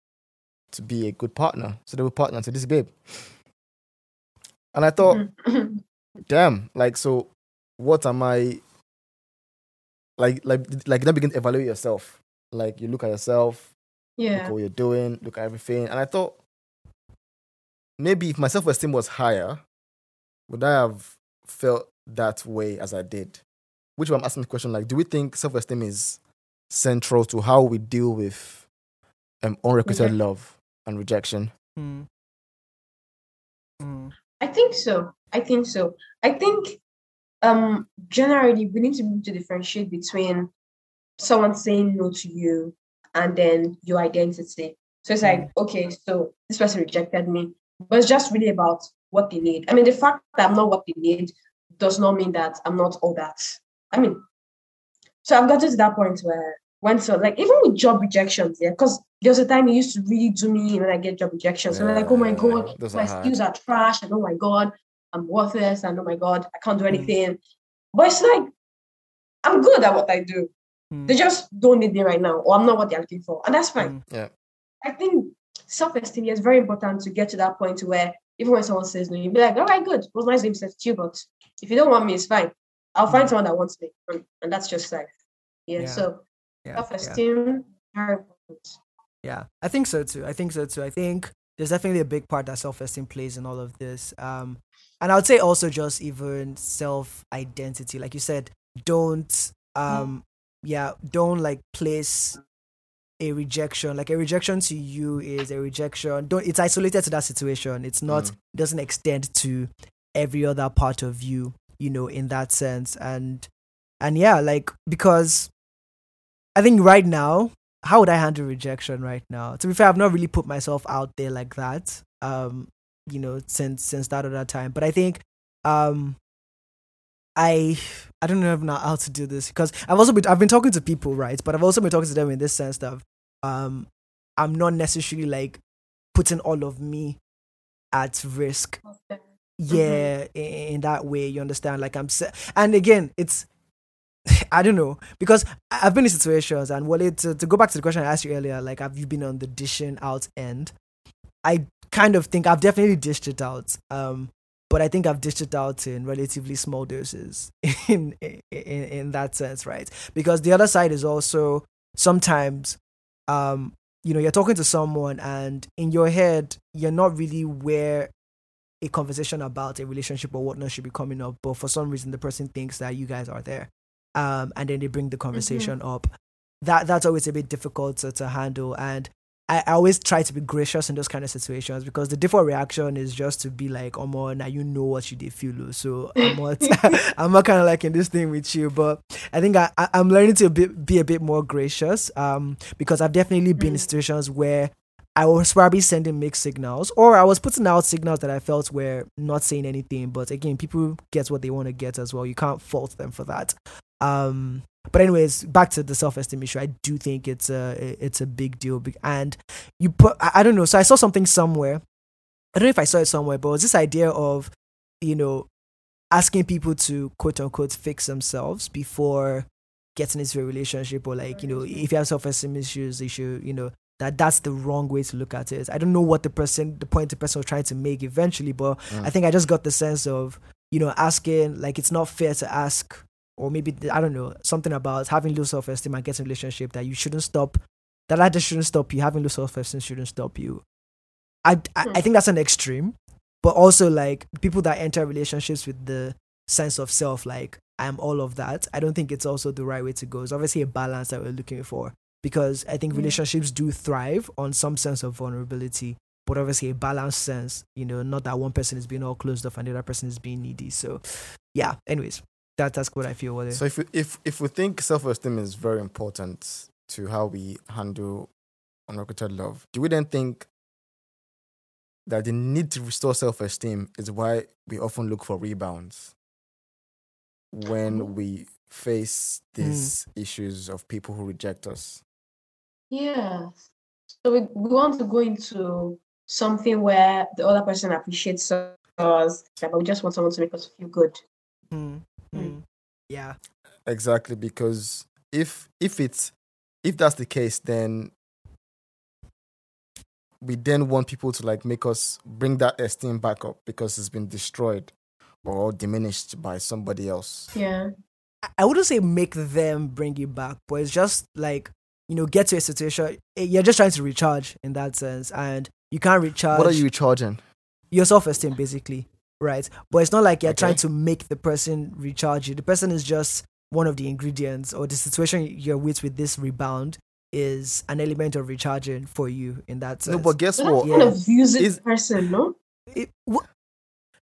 to be a good partner. So they were partner to this babe. And I thought, damn, like so what am I like like like then begin to evaluate yourself. Like you look at yourself, look yeah. at what you're doing, look at everything. And I thought maybe if my self esteem was higher, would I have felt that way as I did? Which I'm asking the question like, do we think self esteem is central to how we deal with um, unrequited Rejection. love and rejection? Mm. Mm. I think so. I think so. I think um generally we need to be able to differentiate between someone saying no to you and then your identity. So it's like, okay, so this person rejected me, but it's just really about what they need. I mean, the fact that I'm not what they need does not mean that I'm not all that. I mean, so I've gotten to that point where when so like even with job rejections, yeah, because there was a time it used to really do me when I get job rejections. So I'm like, oh my Yeah, god, my hard. skills are trash, and oh my god, I'm worthless, and oh my god, I can't do Mm. anything. But it's like I'm good at what I do. Mm. They just don't need me right now, or I'm not what they're looking for, and that's fine. Mm. Yeah. I think self-esteem is very important to get to that point where even when someone says no, you'll be like, all right, good. It was nice being said to you, but if you don't want me, it's fine. I'll find someone that wants me. And, and that's just life. Yeah. Yeah. So Yeah, self-esteem, very important. Yeah, I think so too. I think so too. I think there's definitely a big part that self esteem plays in all of this. Um, and I would say also just even self identity. Like you said, don't um, yeah, don't like place a rejection. Like a rejection to you is a rejection. Don't. It's isolated to that situation. It's not. Mm. Doesn't extend to every other part of you. You know, in that sense, and and yeah, like because I think right now how would I handle rejection right now? To be fair, I've not really put myself out there like that. Um, you know, since since that other time. But I think um I I don't know now how to do this because I've also been I've been talking to people, right? But I've also been talking to them in this sense that um I'm not necessarily like putting all of me at risk. Yeah in, in that way you understand? Like i'm se- and again it's i don't know. Because i've been in situations and well it to, to go back to the question i asked you earlier like have you been on the dishing out end? I kind of think i've definitely dished it out um but i think i've dished it out in relatively small doses in in, in that sense right because the other side is also sometimes um you know you're talking to someone and in your head you're not really where a conversation about a relationship or whatnot should be coming up, but for some reason the person thinks that you guys are there, um, and then they bring the conversation up. That that's always a bit difficult to, to handle, and I, I always try to be gracious in those kind of situations because the default reaction is just to be like, "Oh, more now you know what you did feel, so I'm not, I'm not kind of like in this thing with you." But I think I, I I'm learning to be, be a bit more gracious, um, because I've definitely been in Mm. situations where I was probably sending mixed signals, or I was putting out signals that I felt were not saying anything. But again, people get what they want to get as well. You can't fault them for that. Um, but anyways, back to the self-esteem issue. I do think it's a it's a big deal, and you put I, don't know. So I saw something somewhere. I don't know if I saw it somewhere, but it was this idea of you know asking people to quote unquote fix themselves before getting into a relationship, or like you know if you have self-esteem issues, you should you know that that's the wrong way to look at it. I don't know what the person, the point the person was trying to make eventually, but Mm. I think I just got the sense of, you know, asking like it's not fair to ask, or maybe I don't know something about having low self esteem and getting a relationship that you shouldn't stop. That that just shouldn't stop you. Having low self esteem shouldn't stop you. I, I I hmm. think that's an extreme, but also like people that enter relationships with the sense of self, like I'm all of that. I don't think it's also the right way to go. It's obviously a balance that we're looking for because I think hmm. relationships do thrive on some sense of vulnerability, but obviously a balanced sense, you know, not that one person is being all closed off and the other person is being needy. So, yeah, anyways, that, that's what I feel. What So if we, if if we think self esteem is very important to how we handle unrequited love, do we then think that the need to restore self esteem is why we often look for rebounds when we face these issues of people who reject us? Yeah. So we, we want to go into something where the other person appreciates us, but we just want someone to make us feel good. Mm, Mm. Yeah. Exactly, because if if it's if that's the case, then we then want people to like make us bring that esteem back up because it's been destroyed or diminished by somebody else. Yeah. I- I wouldn't say make them bring it back, but it's just like, you know, get to a situation. eh, You're just trying to recharge in that sense. And you can't recharge What are you charging? your self esteem, basically. Right. But it's not like you're Okay. trying to make the person recharge you. The person is just one of the ingredients, or the situation you're with with this rebound is an element of recharging for you in that sense. No, but guess So that what? kind Yeah. of views it Is- person, no? It- wh-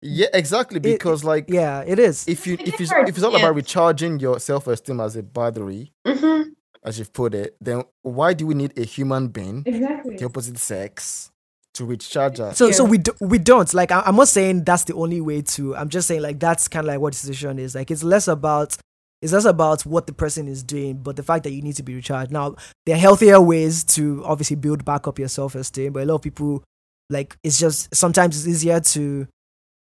Yeah, exactly. Because like yeah, it is. if you It if you if it's all yeah. about recharging your self esteem as a battery, Mm-hmm. as you've put it, then why do we need a human being, Exactly. the opposite sex, to recharge us? So so we do, we don't like. I, I'm not saying that's the only way to. I'm just saying like that's kind of like what the situation is. Like it's less about it's less about what the person is doing, but the fact that you need to be recharged. Now there are healthier ways to obviously build back up your self esteem, but a lot of people like it's just sometimes it's easier to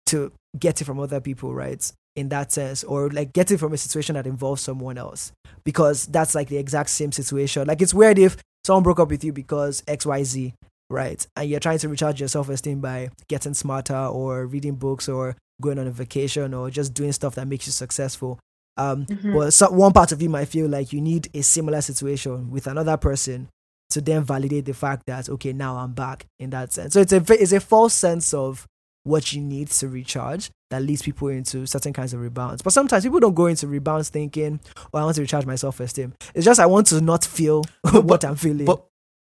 to get it from other people, right? In that sense, or like get it from a situation that involves someone else, because that's like the exact same situation. Like it's weird if someone broke up with you because X Y Z right? And you're trying to recharge your self esteem by getting smarter or reading books or going on a vacation or just doing stuff that makes you successful. Um, Mhm. But so, one part of you might feel like you need a similar situation with another person to then validate the fact that okay, now I'm back in that sense. So it's a it's a false sense of what you need to recharge that leads people into certain kinds of rebounds. But sometimes people don't go into rebounds thinking, "Oh, I want to recharge my self esteem." It's just I want to not feel what but- I'm feeling. But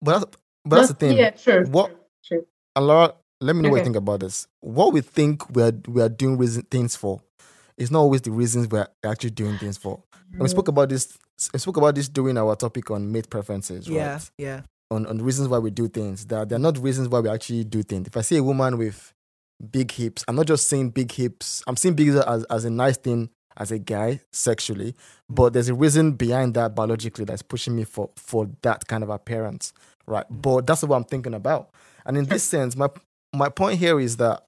but but that's the thing. Yeah, true. What- True. And Lara, let me know what you think about this. What we think we are we are doing reason, things for is not always the reasons we're actually doing things for. And we spoke mm. about this. We spoke about this during our topic on mate preferences, right? yeah, yeah, On on the reasons why we do things. That they're not reasons why we actually do things. If I see a woman with big hips, I'm not just saying big hips. I'm seeing big hips as as a nice thing as a guy sexually, mm. but there's a reason behind that biologically that's pushing me for for that kind of appearance, right? But that's what I'm thinking about. And in this sense, my my point here is that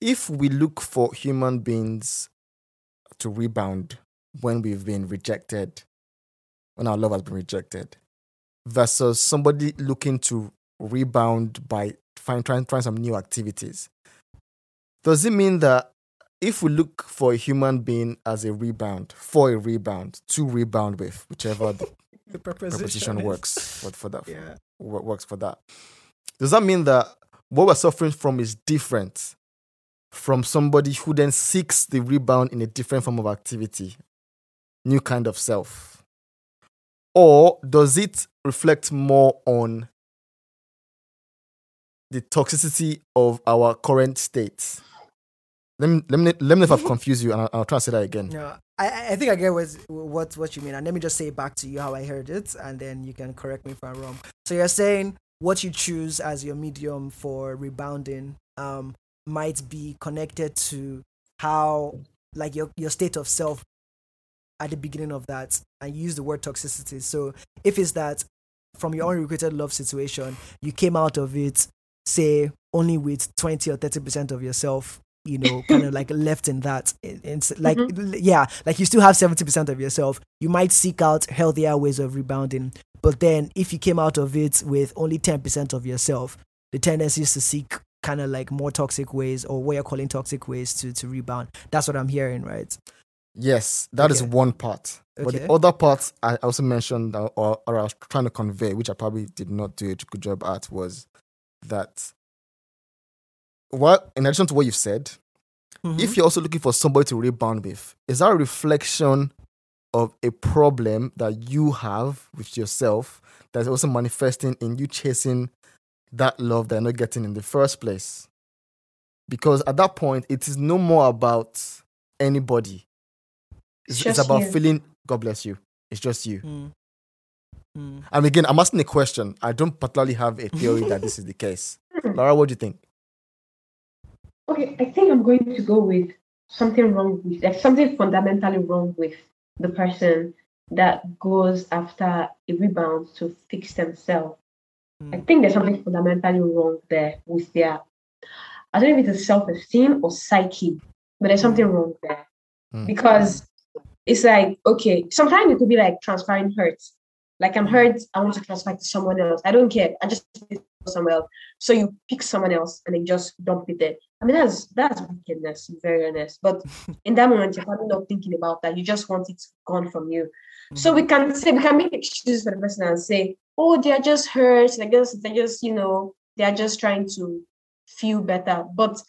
if we look for human beings to rebound when we've been rejected, when our love has been rejected, versus somebody looking to rebound by find, trying, trying some new activities, does it mean that if we look for a human being as a rebound, for a rebound, to rebound with, whichever the the preposition is- works for, for that, Yeah, wo- works for that. Does that mean that what we're suffering from is different from somebody who then seeks the rebound in a different form of activity, new kind of self? Or does it reflect more on the toxicity of our current state? Let me, let me, let me know if I've confused you and I'll, I'll try to say that again. no, I I- think I get what what what you mean, and let me just say back to you how I heard it, and then you can correct me if I'm wrong. So you're saying what you choose as your medium for rebounding um might be connected to how like your your state of self at the beginning of that and you use the word toxicity so if it's that from your unrequited love situation you came out of it say only with 20 or 30 percent of yourself you know kind of like left in that in- like mm-hmm. yeah like you still have 70 percent of yourself. You might seek out healthier ways of rebounding but then if you came out of it with only 10 percent of yourself the tendency is to seek kind of like more toxic ways or what you're calling toxic ways to to rebound. That's what i'm hearing right? Yes, that is Okay. one part. But the other part I also mentioned, or, or I was trying to convey, which I probably did not do a good job at, was that what, in addition to what you've said, Mm-hmm. if you're also looking for somebody to rebound with, is that a reflection of a problem that you have with yourself that's also manifesting in you chasing that love that you're not getting in the first place? Because at that point, it is no more about anybody. It's, it's about you. feeling, God bless you. It's just you. Mm. Mm. And again, I'm asking a question. I don't particularly have a theory that this is the case. Lara, what do you think? Okay, I think I'm going to go with something wrong with like something fundamentally wrong with the person that goes after a rebound to fix themselves. I Mm. think there's something fundamentally wrong there with their I don't know if it's a self-esteem or psyche, but there's something wrong there. Mm. Because it's like, okay, sometimes it could be like transferring hurt. Like I'm hurt, I want to transfer to someone else. I don't care. I just want to go somewhere else. So you pick someone else and then just dump it there. I mean that's that's wickedness, very honest. But in that moment, you're probably not thinking about that. You just want it gone from you. Mm-hmm. So we can say we can make excuses for the person and say, oh, they are just hurt. I guess they just, you know, they are just trying to feel better. But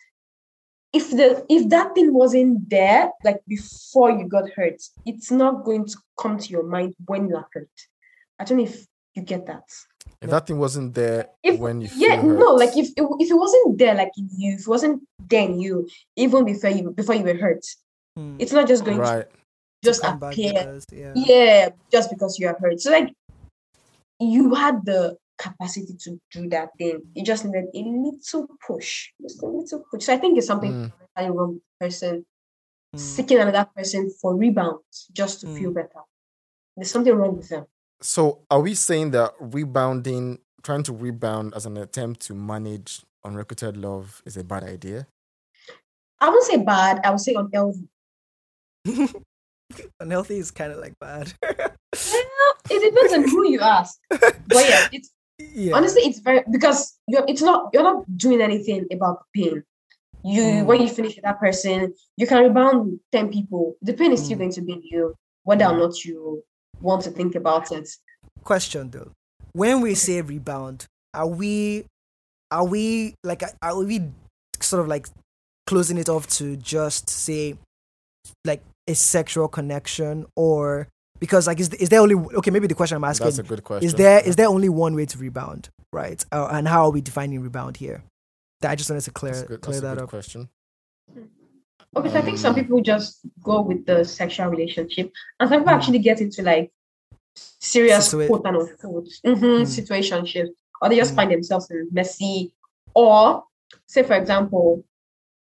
if the if that thing wasn't there, like before you got hurt, it's not going to come to your mind when you are hurt. I don't know if you get that. If that thing wasn't there If when you yeah, hurt, no, like if it, if it wasn't there, like in you, if it wasn't there in you, even before you before you were hurt, Mm. it's not just going to right? To just come appear because, yeah. yeah just because you are hurt so like you had the capacity to do that thing you just needed a little push just a little push so i think it's something Mm. fundamentally wrong with the person Mm. seeking another person for rebound just to feel Mm. better there's something wrong with them So, are we saying that rebounding, trying to rebound as an attempt to manage unrequited love, is a bad idea? i won't say bad i would say unhealthy Unhealthy is kind of like bad. well, it depends on who you ask but yeah it's yeah. honestly it's very because you're it's not you're not doing anything about the pain you Mm. when you finish with that person you can rebound 10 people the pain is still Mm. going to be you whether or not you want to think about it. Question though when we say rebound are we are we like are we sort of like closing it off to just say like a sexual connection or because like is, is there only okay maybe the question i'm asking That's a good question. is there is there only one way to rebound right? Uh, and how are we defining rebound here? That i just wanted to clear That's good, clear that's a that good up. question. Okay so i think some Um, people just go with the sexual relationship and some people Mm. actually get into like serious Situa- quote unquote mhm, Mm. situationships or they just Mm. find themselves in messy or say for example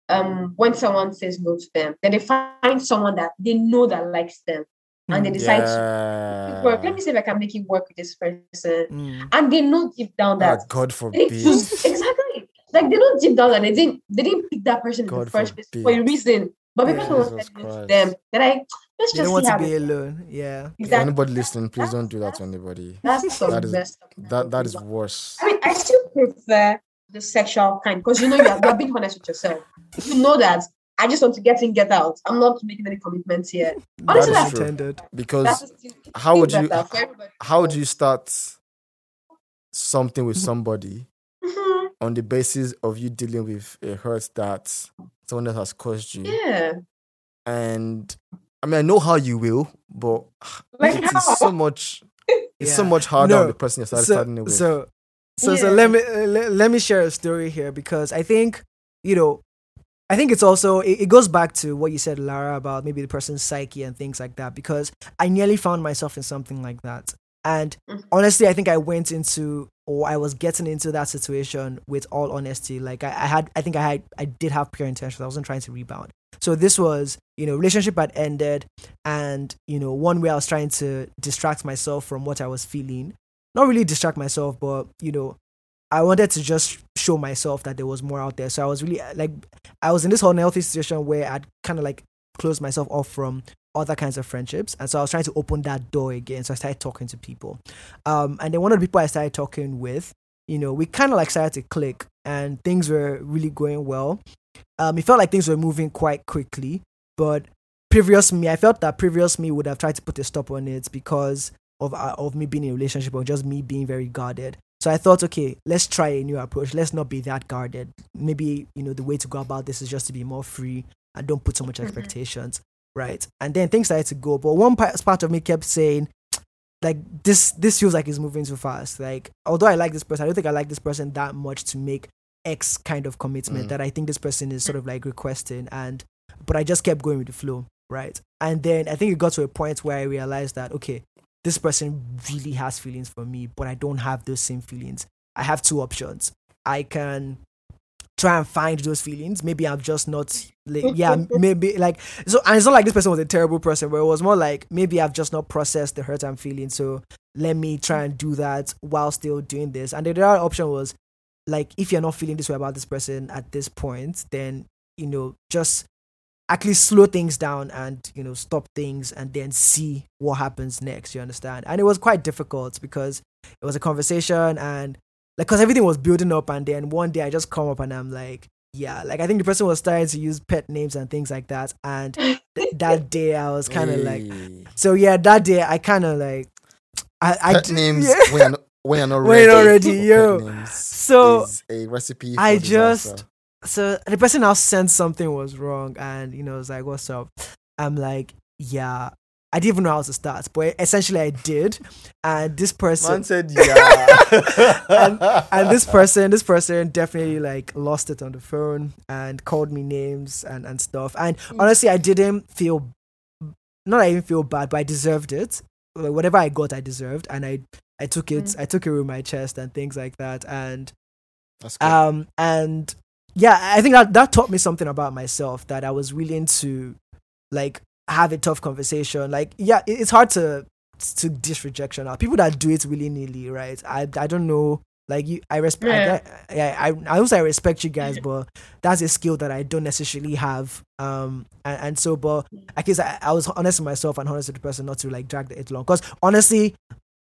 um when someone says no to them then they find someone that they know that likes them and they Mm. decide to work. Let me see if I can make it work with this person. Mm. And they know deep down Ah, that God forbid. exactly. Like they don't deep down that they didn't they didn't pick that person in the first place for a reason. But because Yeah. someone Jesus said no to Christ. them, then I let's just don't want to be they- alone yeah Exactly. anybody listening, please don't do that to anybody. That's That is-. That that is worse. I mean, I still prefer the sexual kind because you know you're, you're being honest with yourself. You know that I just want to get in, get out. I'm not making any commitments here. Honestly, That is true. intended Because how would you- better for everybody. how would you start something with somebody. On the basis of you dealing with a hurt that someone else has caused you? Yeah. And I mean, I know how you will, but Like it how? is so much. It's so much harder No, on the person you're starting, so starting with. so so so let me uh, let, let me share a story here because I think you know I think it's also it, it goes back to what you said Lara about maybe the person's psyche and things like that because I nearly found myself in something like that and Mhm. honestly I think I went into or I was getting into that situation with all honesty like I, I had I think I had I did have pure intentions I wasn't trying to rebound so this was you know relationship had ended and you know one way I was trying to distract myself from what I was feeling not really distract myself, but you know, I wanted to just show myself that there was more out there. So I was really like, I was in this unhealthy situation where I'd kind of like closed myself off from other kinds of friendships, and so I was trying to open that door again. So I started talking to people, um, and then one of the people I started talking with, you know, we kind of like started to click, and things were really going well. Um, it felt like things were moving quite quickly, but previous me, I felt that previous me would have tried to put a stop on it because of uh, of me being in a relationship or just me being very guarded. So I thought, okay, let's try a new approach. Let's not be that guarded. Maybe you know the way to go about this is just to be more free and don't put so much Mhm. expectations, right? And then things started to go, but one part, of me kept saying, like this this feels like it's moving too fast. Like although I like this person, I don't think I like this person that much to make X kind of commitment Mm. that I think this person is sort of like requesting. And but I just kept going with the flow, right? And then I think it got to a point where I realized that okay, this person really has feelings for me, but I don't have those same feelings. I have two options. I can try and find those feelings. Maybe I'm just not, like, yeah, maybe like so. And it's not like this person was a terrible person, but it was more like maybe I've just not processed the hurt I'm feeling. So let me try and do that while still doing this. And the other option was like if you're not feeling this way about this person at this point, then you know just actually slow things down and you know stop things and then see what happens next you understand and it was quite difficult because it was a conversation and like because everything was building up and then one day i just come up and i'm like yeah like i think the person was starting to use pet names and things like that and th- that day i was kind of like so yeah that day i kind of like i i pet d- names yeah. when you're not, when you're not When ready. you're not ready, for pet yo. So, a recipe. For I disaster. just- so the person now sensed something was wrong and you know was like what's up i'm like yeah i didn't even know how to start but essentially i did. And this person man said yeah, and, and this person this person definitely like lost it on the phone and called me names and and stuff. And honestly i didn't feel not i even feel bad but i deserved it. Whatever i got i deserved. And i i took it Mm. i took it with my chest and things like that. And That's good. um and yeah i think that that taught me something about myself that i was willing to like have a tough conversation like yeah it's hard to to dish rejection out. People that do it willy-nilly right? I i don't know like you i respect I, I, I i also i respect you guys but that's a skill that i don't necessarily have um and, and so but i guess I, I was honest with myself and honest with the person not to like drag it along because honestly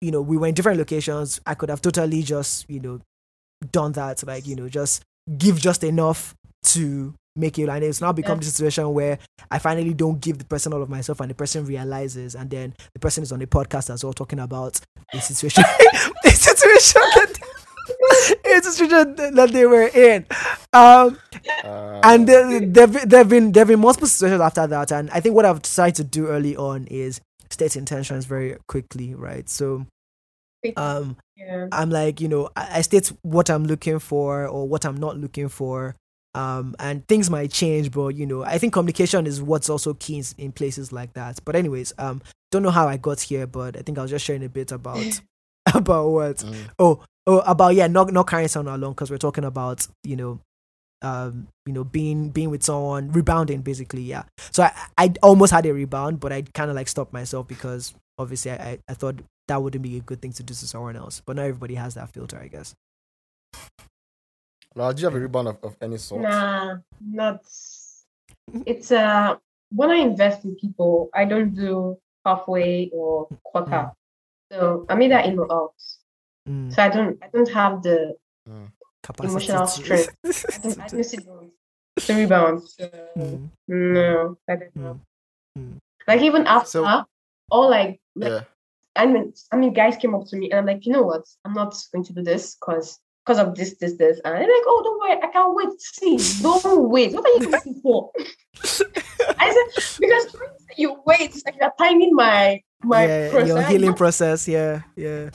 you know, we were in different locations. I could have totally just, you know, done that, like, you know, just give just enough to make it. And it's now become Yeah. the situation where I finally don't give the person all of myself and the person realizes. And then the person is on a podcast as well talking about the situation, a situation that, a situation that they were in. Um, Uh, and there, there've, there've been there've been multiple situations after that and i think what i've decided to do early on is state intentions very quickly right so um yeah. i'm like you know I, I state what i'm looking for or what i'm not looking for um and things might change but you know i think communication is what's also key in, in places like that. But anyways um don't know how i got here but i think i was just sharing a bit about about what mm, oh oh about yeah not not carrying someone along because we're talking about you know um you know being being with someone rebounding basically yeah. So i i almost had a rebound but i kind of like stopped myself because obviously I, I i thought that wouldn't be a good thing to do to someone else. But not everybody has that filter i guess Lala, do you have a rebound of, of any sort? Nah, not. It's uh when I invest in people, I don't do halfway or quarter. Mm. So I'm either in or out. Mm, So I don't I don't have the capacity emotional to- strength. I don't I don't see the, the rebound. So Mm, no, I don't know. mm, mm. Like even after So- all like, like Yeah. I mean I mean guys came up to me and I'm like, you know what? I'm not going to do this because because of this, this, this. And they're like, oh don't worry, I can't wait to see. Don't wait. What are you waiting for? I said, because you wait, it's like you're timing my my yeah process. your healing process yeah yeah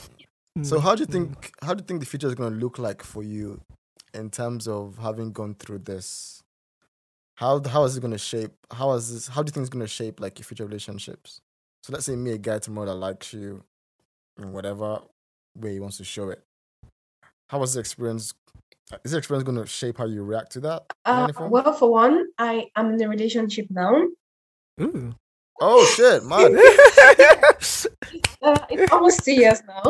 So Mm, how do you mm. think how do you think the future is going to look like for you in terms of having gone through this? How how is it going to shape? How is this? How do you think it's going to shape like your future relationships? So let's say me a guy tomorrow that likes you in whatever way he wants to show it. How was the experience? Is the experience going to shape how you react to that? Uh, well, for one, I am in a relationship now. Ooh. oh shit, man! Uh, it's almost two years now.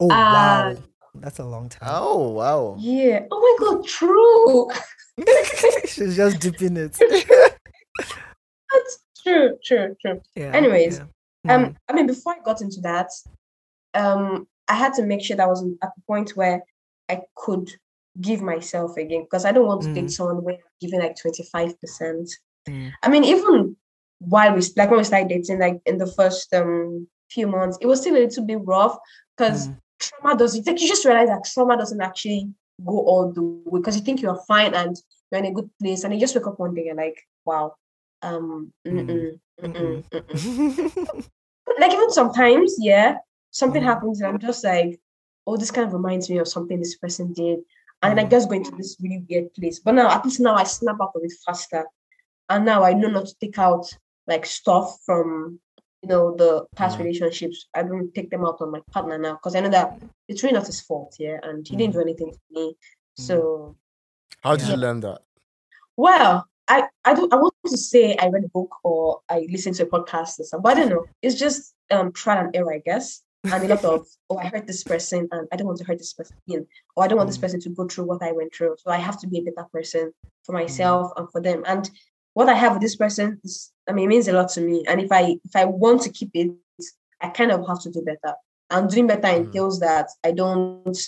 oh wow Uh, that's a long time Oh wow! Yeah. Oh my god, true. she's just dipping it That's true, true, true. yeah Anyways, yeah. Um, Mm, I mean, before I got into that, um, I had to make sure that I was at the point where I could give myself again because I don't want to Mm. date someone where I'm giving like twenty five percent. Mm. I mean, even while we like when we started dating, like in the first um few months, it was still a little bit rough because Mm. trauma doesn't. Like you just realize that trauma doesn't actually go all the way because you think you're fine and you're in a good place, and you just wake up one day and like, wow, um, Mm. mm-mm, mm-mm, Mm-mm. like even sometimes, yeah, something Mhm. happens and I'm just like, oh, this kind of reminds me of something this person did. And then I Mhm. just go into this really weird place. But now at least now I snap out of it faster. And now I know not to take out like stuff from you know the past Mhm. relationships. I don't take them out on my partner now because I know that it's really not his fault, yeah, and he didn't do anything to me. So How did Yeah. you learn that? well, I I don't I want to say I read a book or I listened to a podcast or something, but I don't know. It's just um trial and error, I guess. And a lot of oh, I hurt this person and I don't want to hurt this person again. Or I don't want this Mm. person to go through what I went through. So I have to be a better person for myself and for them. And what I have with this person is I mean it means a lot to me. And if I if I want to keep it, I kind of have to do better. And doing better Mm. entails that I don't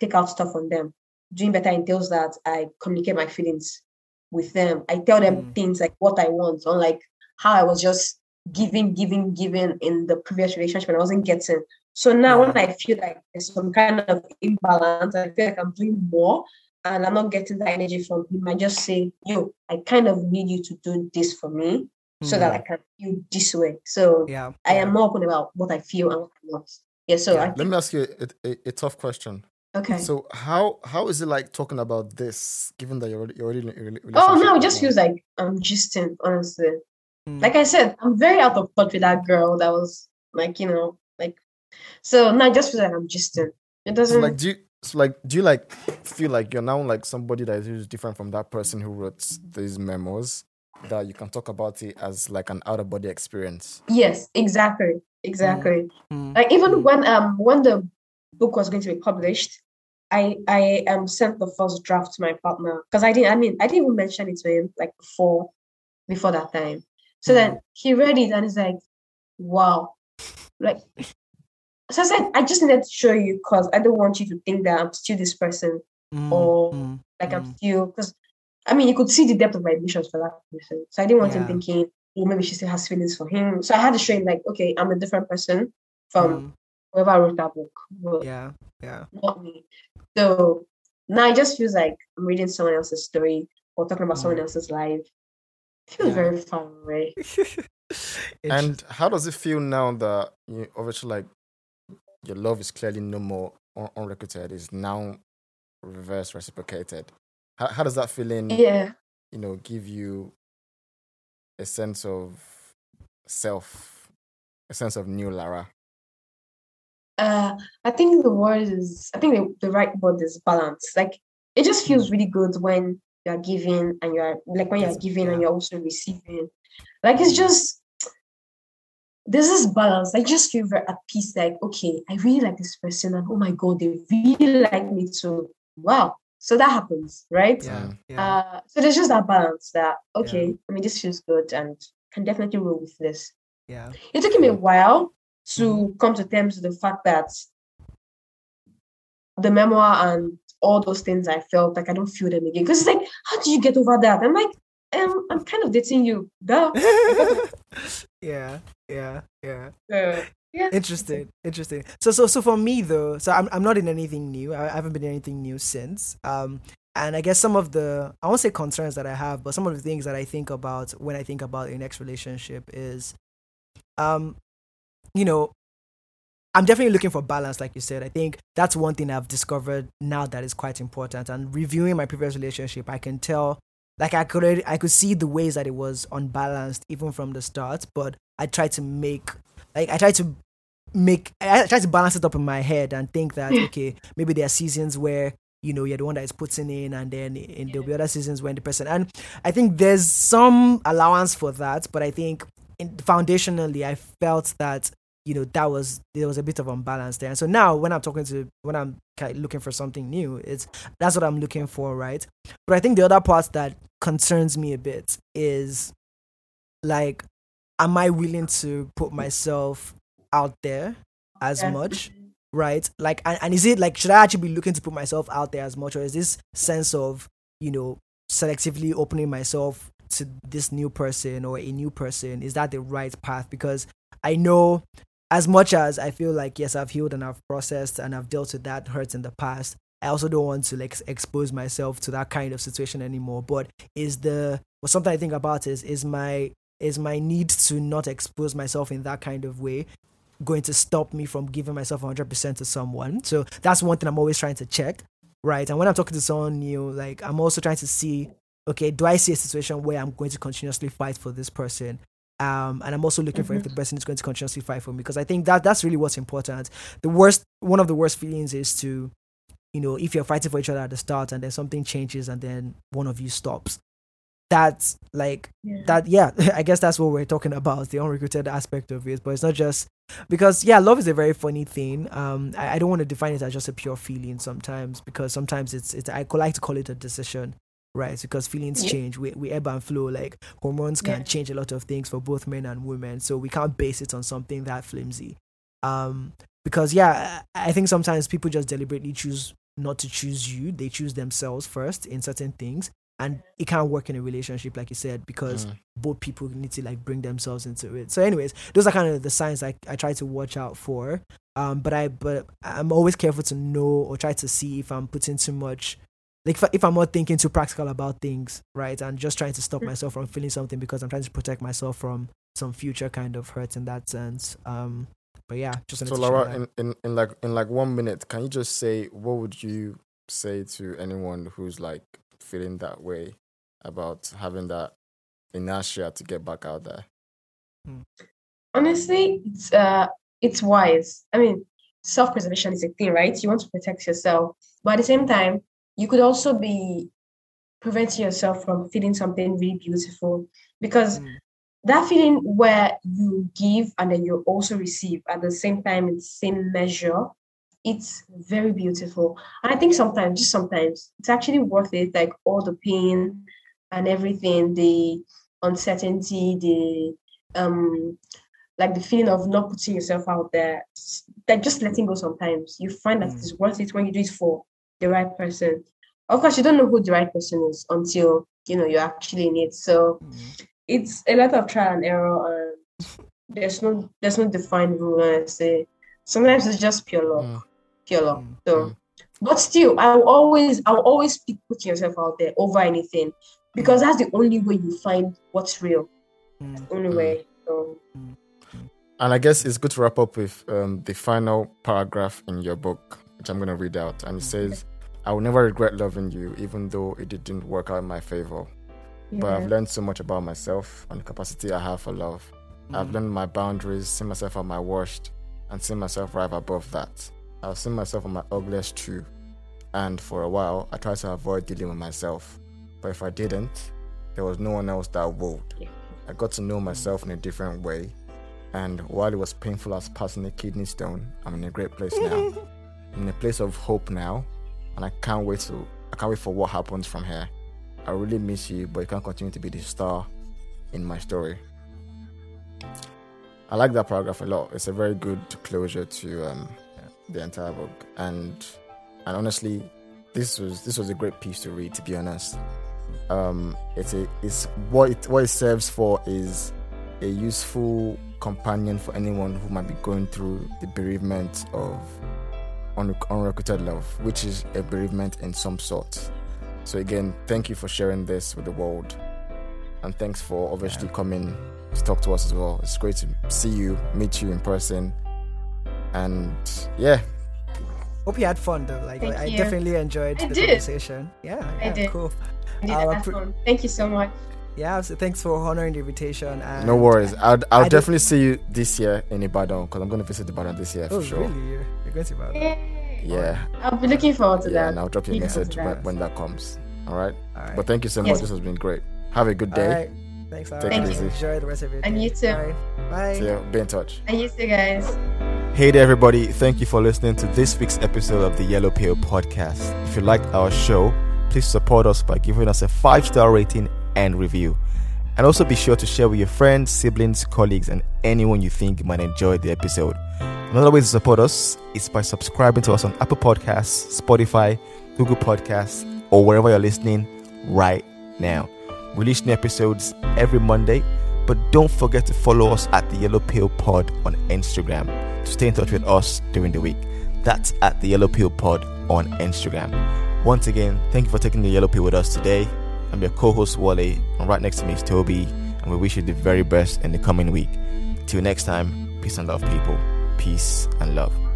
take out stuff on them. Doing better entails that I communicate my feelings with them. I tell them Mm. things like what I want, unlike how I was just giving, giving, giving in the previous relationship and I wasn't getting. So now when I feel like there's some kind of imbalance, I feel like I'm doing more and I'm not getting that energy from him, I just say, yo, I kind of need you to do this for me so that I can feel this way. So yeah I am more open about what I feel and what I want. Yeah, so Yeah. I Let me ask you a, a, a tough question. okay. So how how is it like talking about this, given that you're already, you're already in a relationship? Oh no, it just feels like I'm gisting, honestly. Mm. Like I said, I'm very out of touch with that girl that was like, you know, so now it just feels like I'm gisting. It doesn't like, do you so like do you like feel like you're now like somebody that is different from that person who wrote these memos? That you can talk about it as like an out of body experience. Yes, exactly. Exactly. Mm, Like even mm, when um when the book was going to be published, I I um sent the first draft to my partner because I didn't I mean I didn't even mention it to him like before before that time. So then he read it and he's like, wow. Like as I said, I just needed to show you because I don't want you to think that I'm still this person Mm, or mm, like I'm mm. still because I mean you could see the depth of my emotions for that person. So I didn't want him thinking, oh maybe she still has feelings for him. So I had to show him like, okay, I'm a different person from mm, whoever wrote that book. But yeah, yeah. not me. So now it just feels like I'm reading someone else's story or talking about someone Mm. else's life. It feels Yeah. very far away. And how does it feel now that you obviously like your love is clearly no more un- unrequited, is now reverse reciprocated? How, how does that feeling, Yeah. you know, give you a sense of self, a sense of new Lara? Uh, I think the word is, I think the, the right word is balance. Like it just feels really good when you are giving and you are like when you are giving yeah. and you're also receiving. Like it's just there's this balance. I just feel very at peace. Like okay, I really like this person, and oh my god, they really like me too. Wow. So that happens, right? Yeah, yeah. Uh, so there's just that balance that okay, I mean this feels good and can definitely roll with this. yeah. It took me a while to Mm-hmm. come to terms with the fact that the memoir and all those things I felt like I don't feel them again. Because it's like, how do you get over that? I'm like, um, I'm kind of dating you. Duh. yeah, yeah, yeah. Yeah. Interesting, interesting. So, so, so for me though, so I'm I'm not in anything new. I, I haven't been in anything new since. Um, and I guess some of the I won't say concerns that I have, but some of the things that I think about when I think about a next relationship is, um, you know, I'm definitely looking for balance, like you said. I think that's one thing I've discovered now that is quite important. And reviewing my previous relationship, I can tell, like I could I could see the ways that it was unbalanced even from the start. But I try to make, like, I try to make, I try to balance it up in my head and think that okay, maybe there are seasons where you know you're the one that is putting in, and then in, there'll be other seasons when the person. And I think there's some allowance for that, but I think in, foundationally, I felt that you know that was there was a bit of unbalance there and so now when i'm talking to when i'm looking for something new it's that's what i'm looking for right but i think the other part that concerns me a bit is like am i willing to put myself out there as Yeah. much right? Like and, and is it like should i actually be looking to put myself out there as much or is this sense of you know selectively opening myself to this new person or a new person is that the right path? Because i know as much as i feel like yes i've healed and i've processed and i've dealt with that hurt in the past i also don't want to like expose myself to that kind of situation anymore. But is the well something i think about is is my is my need to not expose myself in that kind of way going to stop me from giving myself 100% to someone so that's one thing i'm always trying to check right and when i'm talking to someone new like i'm also trying to see okay do i see a situation where i'm going to continuously fight for this person um, and I'm also looking for if the person is going to continuously fight for me because I think that that's really what's important. The worst, one of the worst feelings is to, you know, if you're fighting for each other at the start and then something changes and then one of you stops. That's like Yeah. that. Yeah, I guess that's what we're talking about the unrequited aspect of it. But it's not just because yeah, love is a very funny thing. Um, I, I don't want to define it as just a pure feeling sometimes because sometimes it's it's I could like to call it a decision right? Because feelings Yeah. change, we, we ebb and flow. Like hormones can Yeah. change a lot of things for both men and women, so we can't base it on something that flimsy. Um, because yeah, I think sometimes people just deliberately choose not to choose you; they choose themselves first in certain things, and it can't work in a relationship, like you said, because Mm. both people need to like bring themselves into it. So, anyways, those are kind of the signs I, I try to watch out for. Um, but I but I'm always careful to know or try to see if I'm putting too much like if, I- if I'm not thinking too practical about things, right, and just trying to stop Mm. myself from feeling something because I'm trying to protect myself from some future kind of hurt in that sense. Um, but yeah, just So Lara, in, in, in like in like one minute, can you just say what would you say to anyone who's like feeling that way about having that inertia to get back out there? Honestly, it's uh it's wise. I mean, self-preservation is a thing, right? You want to protect yourself, but at the same time, you could also be preventing yourself from feeling something really beautiful because Mm. that feeling where you give and then you also receive at the same time in the same measure it's very beautiful and i think sometimes just sometimes it's actually worth it like all the pain and everything the uncertainty the um like the feeling of not putting yourself out there, like just letting go sometimes. You find that Mm. it's worth it when you do it for the right person. Of course, you don't know who the right person is until you know you're actually in it. So Mm. it's a lot of trial and error and there's no there's no defined rule I say sometimes it's just pure luck Mm. pure Mm. so Mm. but still i'll always i'll always pick putting yourself out there over anything because that's the only way you find what's real Mm. only Mm. way so And I guess it's good to wrap up with um, the final paragraph in your book, which I'm going to read out. And it says, I will never regret loving you, even though it didn't work out in my favor. But. I've learned so much about myself and the capacity I have for love. I've Mm. learned my boundaries, seen myself at my worst, and seen myself right above that. I've seen myself on my ugliest too. And for a while, I tried to avoid dealing with myself. But if I didn't, there was no one else that would. I got to know myself in a different way. And while it was painful as passing a kidney stone, I'm in a great place now. I'm in a place of hope now. And I can't wait to I can't wait for what happens from here. I really miss you, but you can't continue to be the star in my story. I like that paragraph a lot. It's a very good closure to um, the entire book, and and honestly, this was this was a great piece to read. To be honest, um, it's a it's what it what it serves for is a useful companion for anyone who might be going through the bereavement of un- unrequited love, which is a bereavement in some sort. So again, thank you for sharing this with the world, and thanks for obviously coming to talk to us as well. It's great to see you, meet you in person, and yeah, Hope you had fun though. Like Thank I you. definitely enjoyed I the did. conversation. Yeah, I yeah, did. cool. I did Uh, that pre- thank you so much Yeah, so thanks for honoring the invitation. And no worries. I'll, I'll I did- definitely see you this year in Ibadan because I'm going to visit Ibadan this year Oh, for sure. really? You're, you're going to about Yay. Yeah, i'll be looking forward to yeah, that and I'll drop you a message when, that. when that comes. All right. All right. But thank you so Yes. much. This has been great. Have a good day. All right. Thanks, Lara. Take it easy. Enjoy the rest of your day. And you too. All right. Bye. See ya. Be in touch. and you too guys Hey there, everybody. Thank you for listening to this week's episode of the Yellow Pill Podcast. If you liked our show, please support us by giving us a five star rating and review. And also be sure to share with your friends, siblings, colleagues, and anyone you think might enjoy the episode. Another way to support us is by subscribing to us on Apple Podcasts, Spotify, Google Podcasts, or wherever you're listening right now. We release new episodes every Monday, but don't forget to follow us at the Yellow Pill Pod on Instagram to stay in touch with us during the week. That's at the Yellow Pill Pod on Instagram. Once again, thank you for taking the Yellow Pill with us today. I'm your co-host Wale, and right next to me is Toby, and we wish you the very best in the coming week. Till next time, peace and love, people. Peace and love.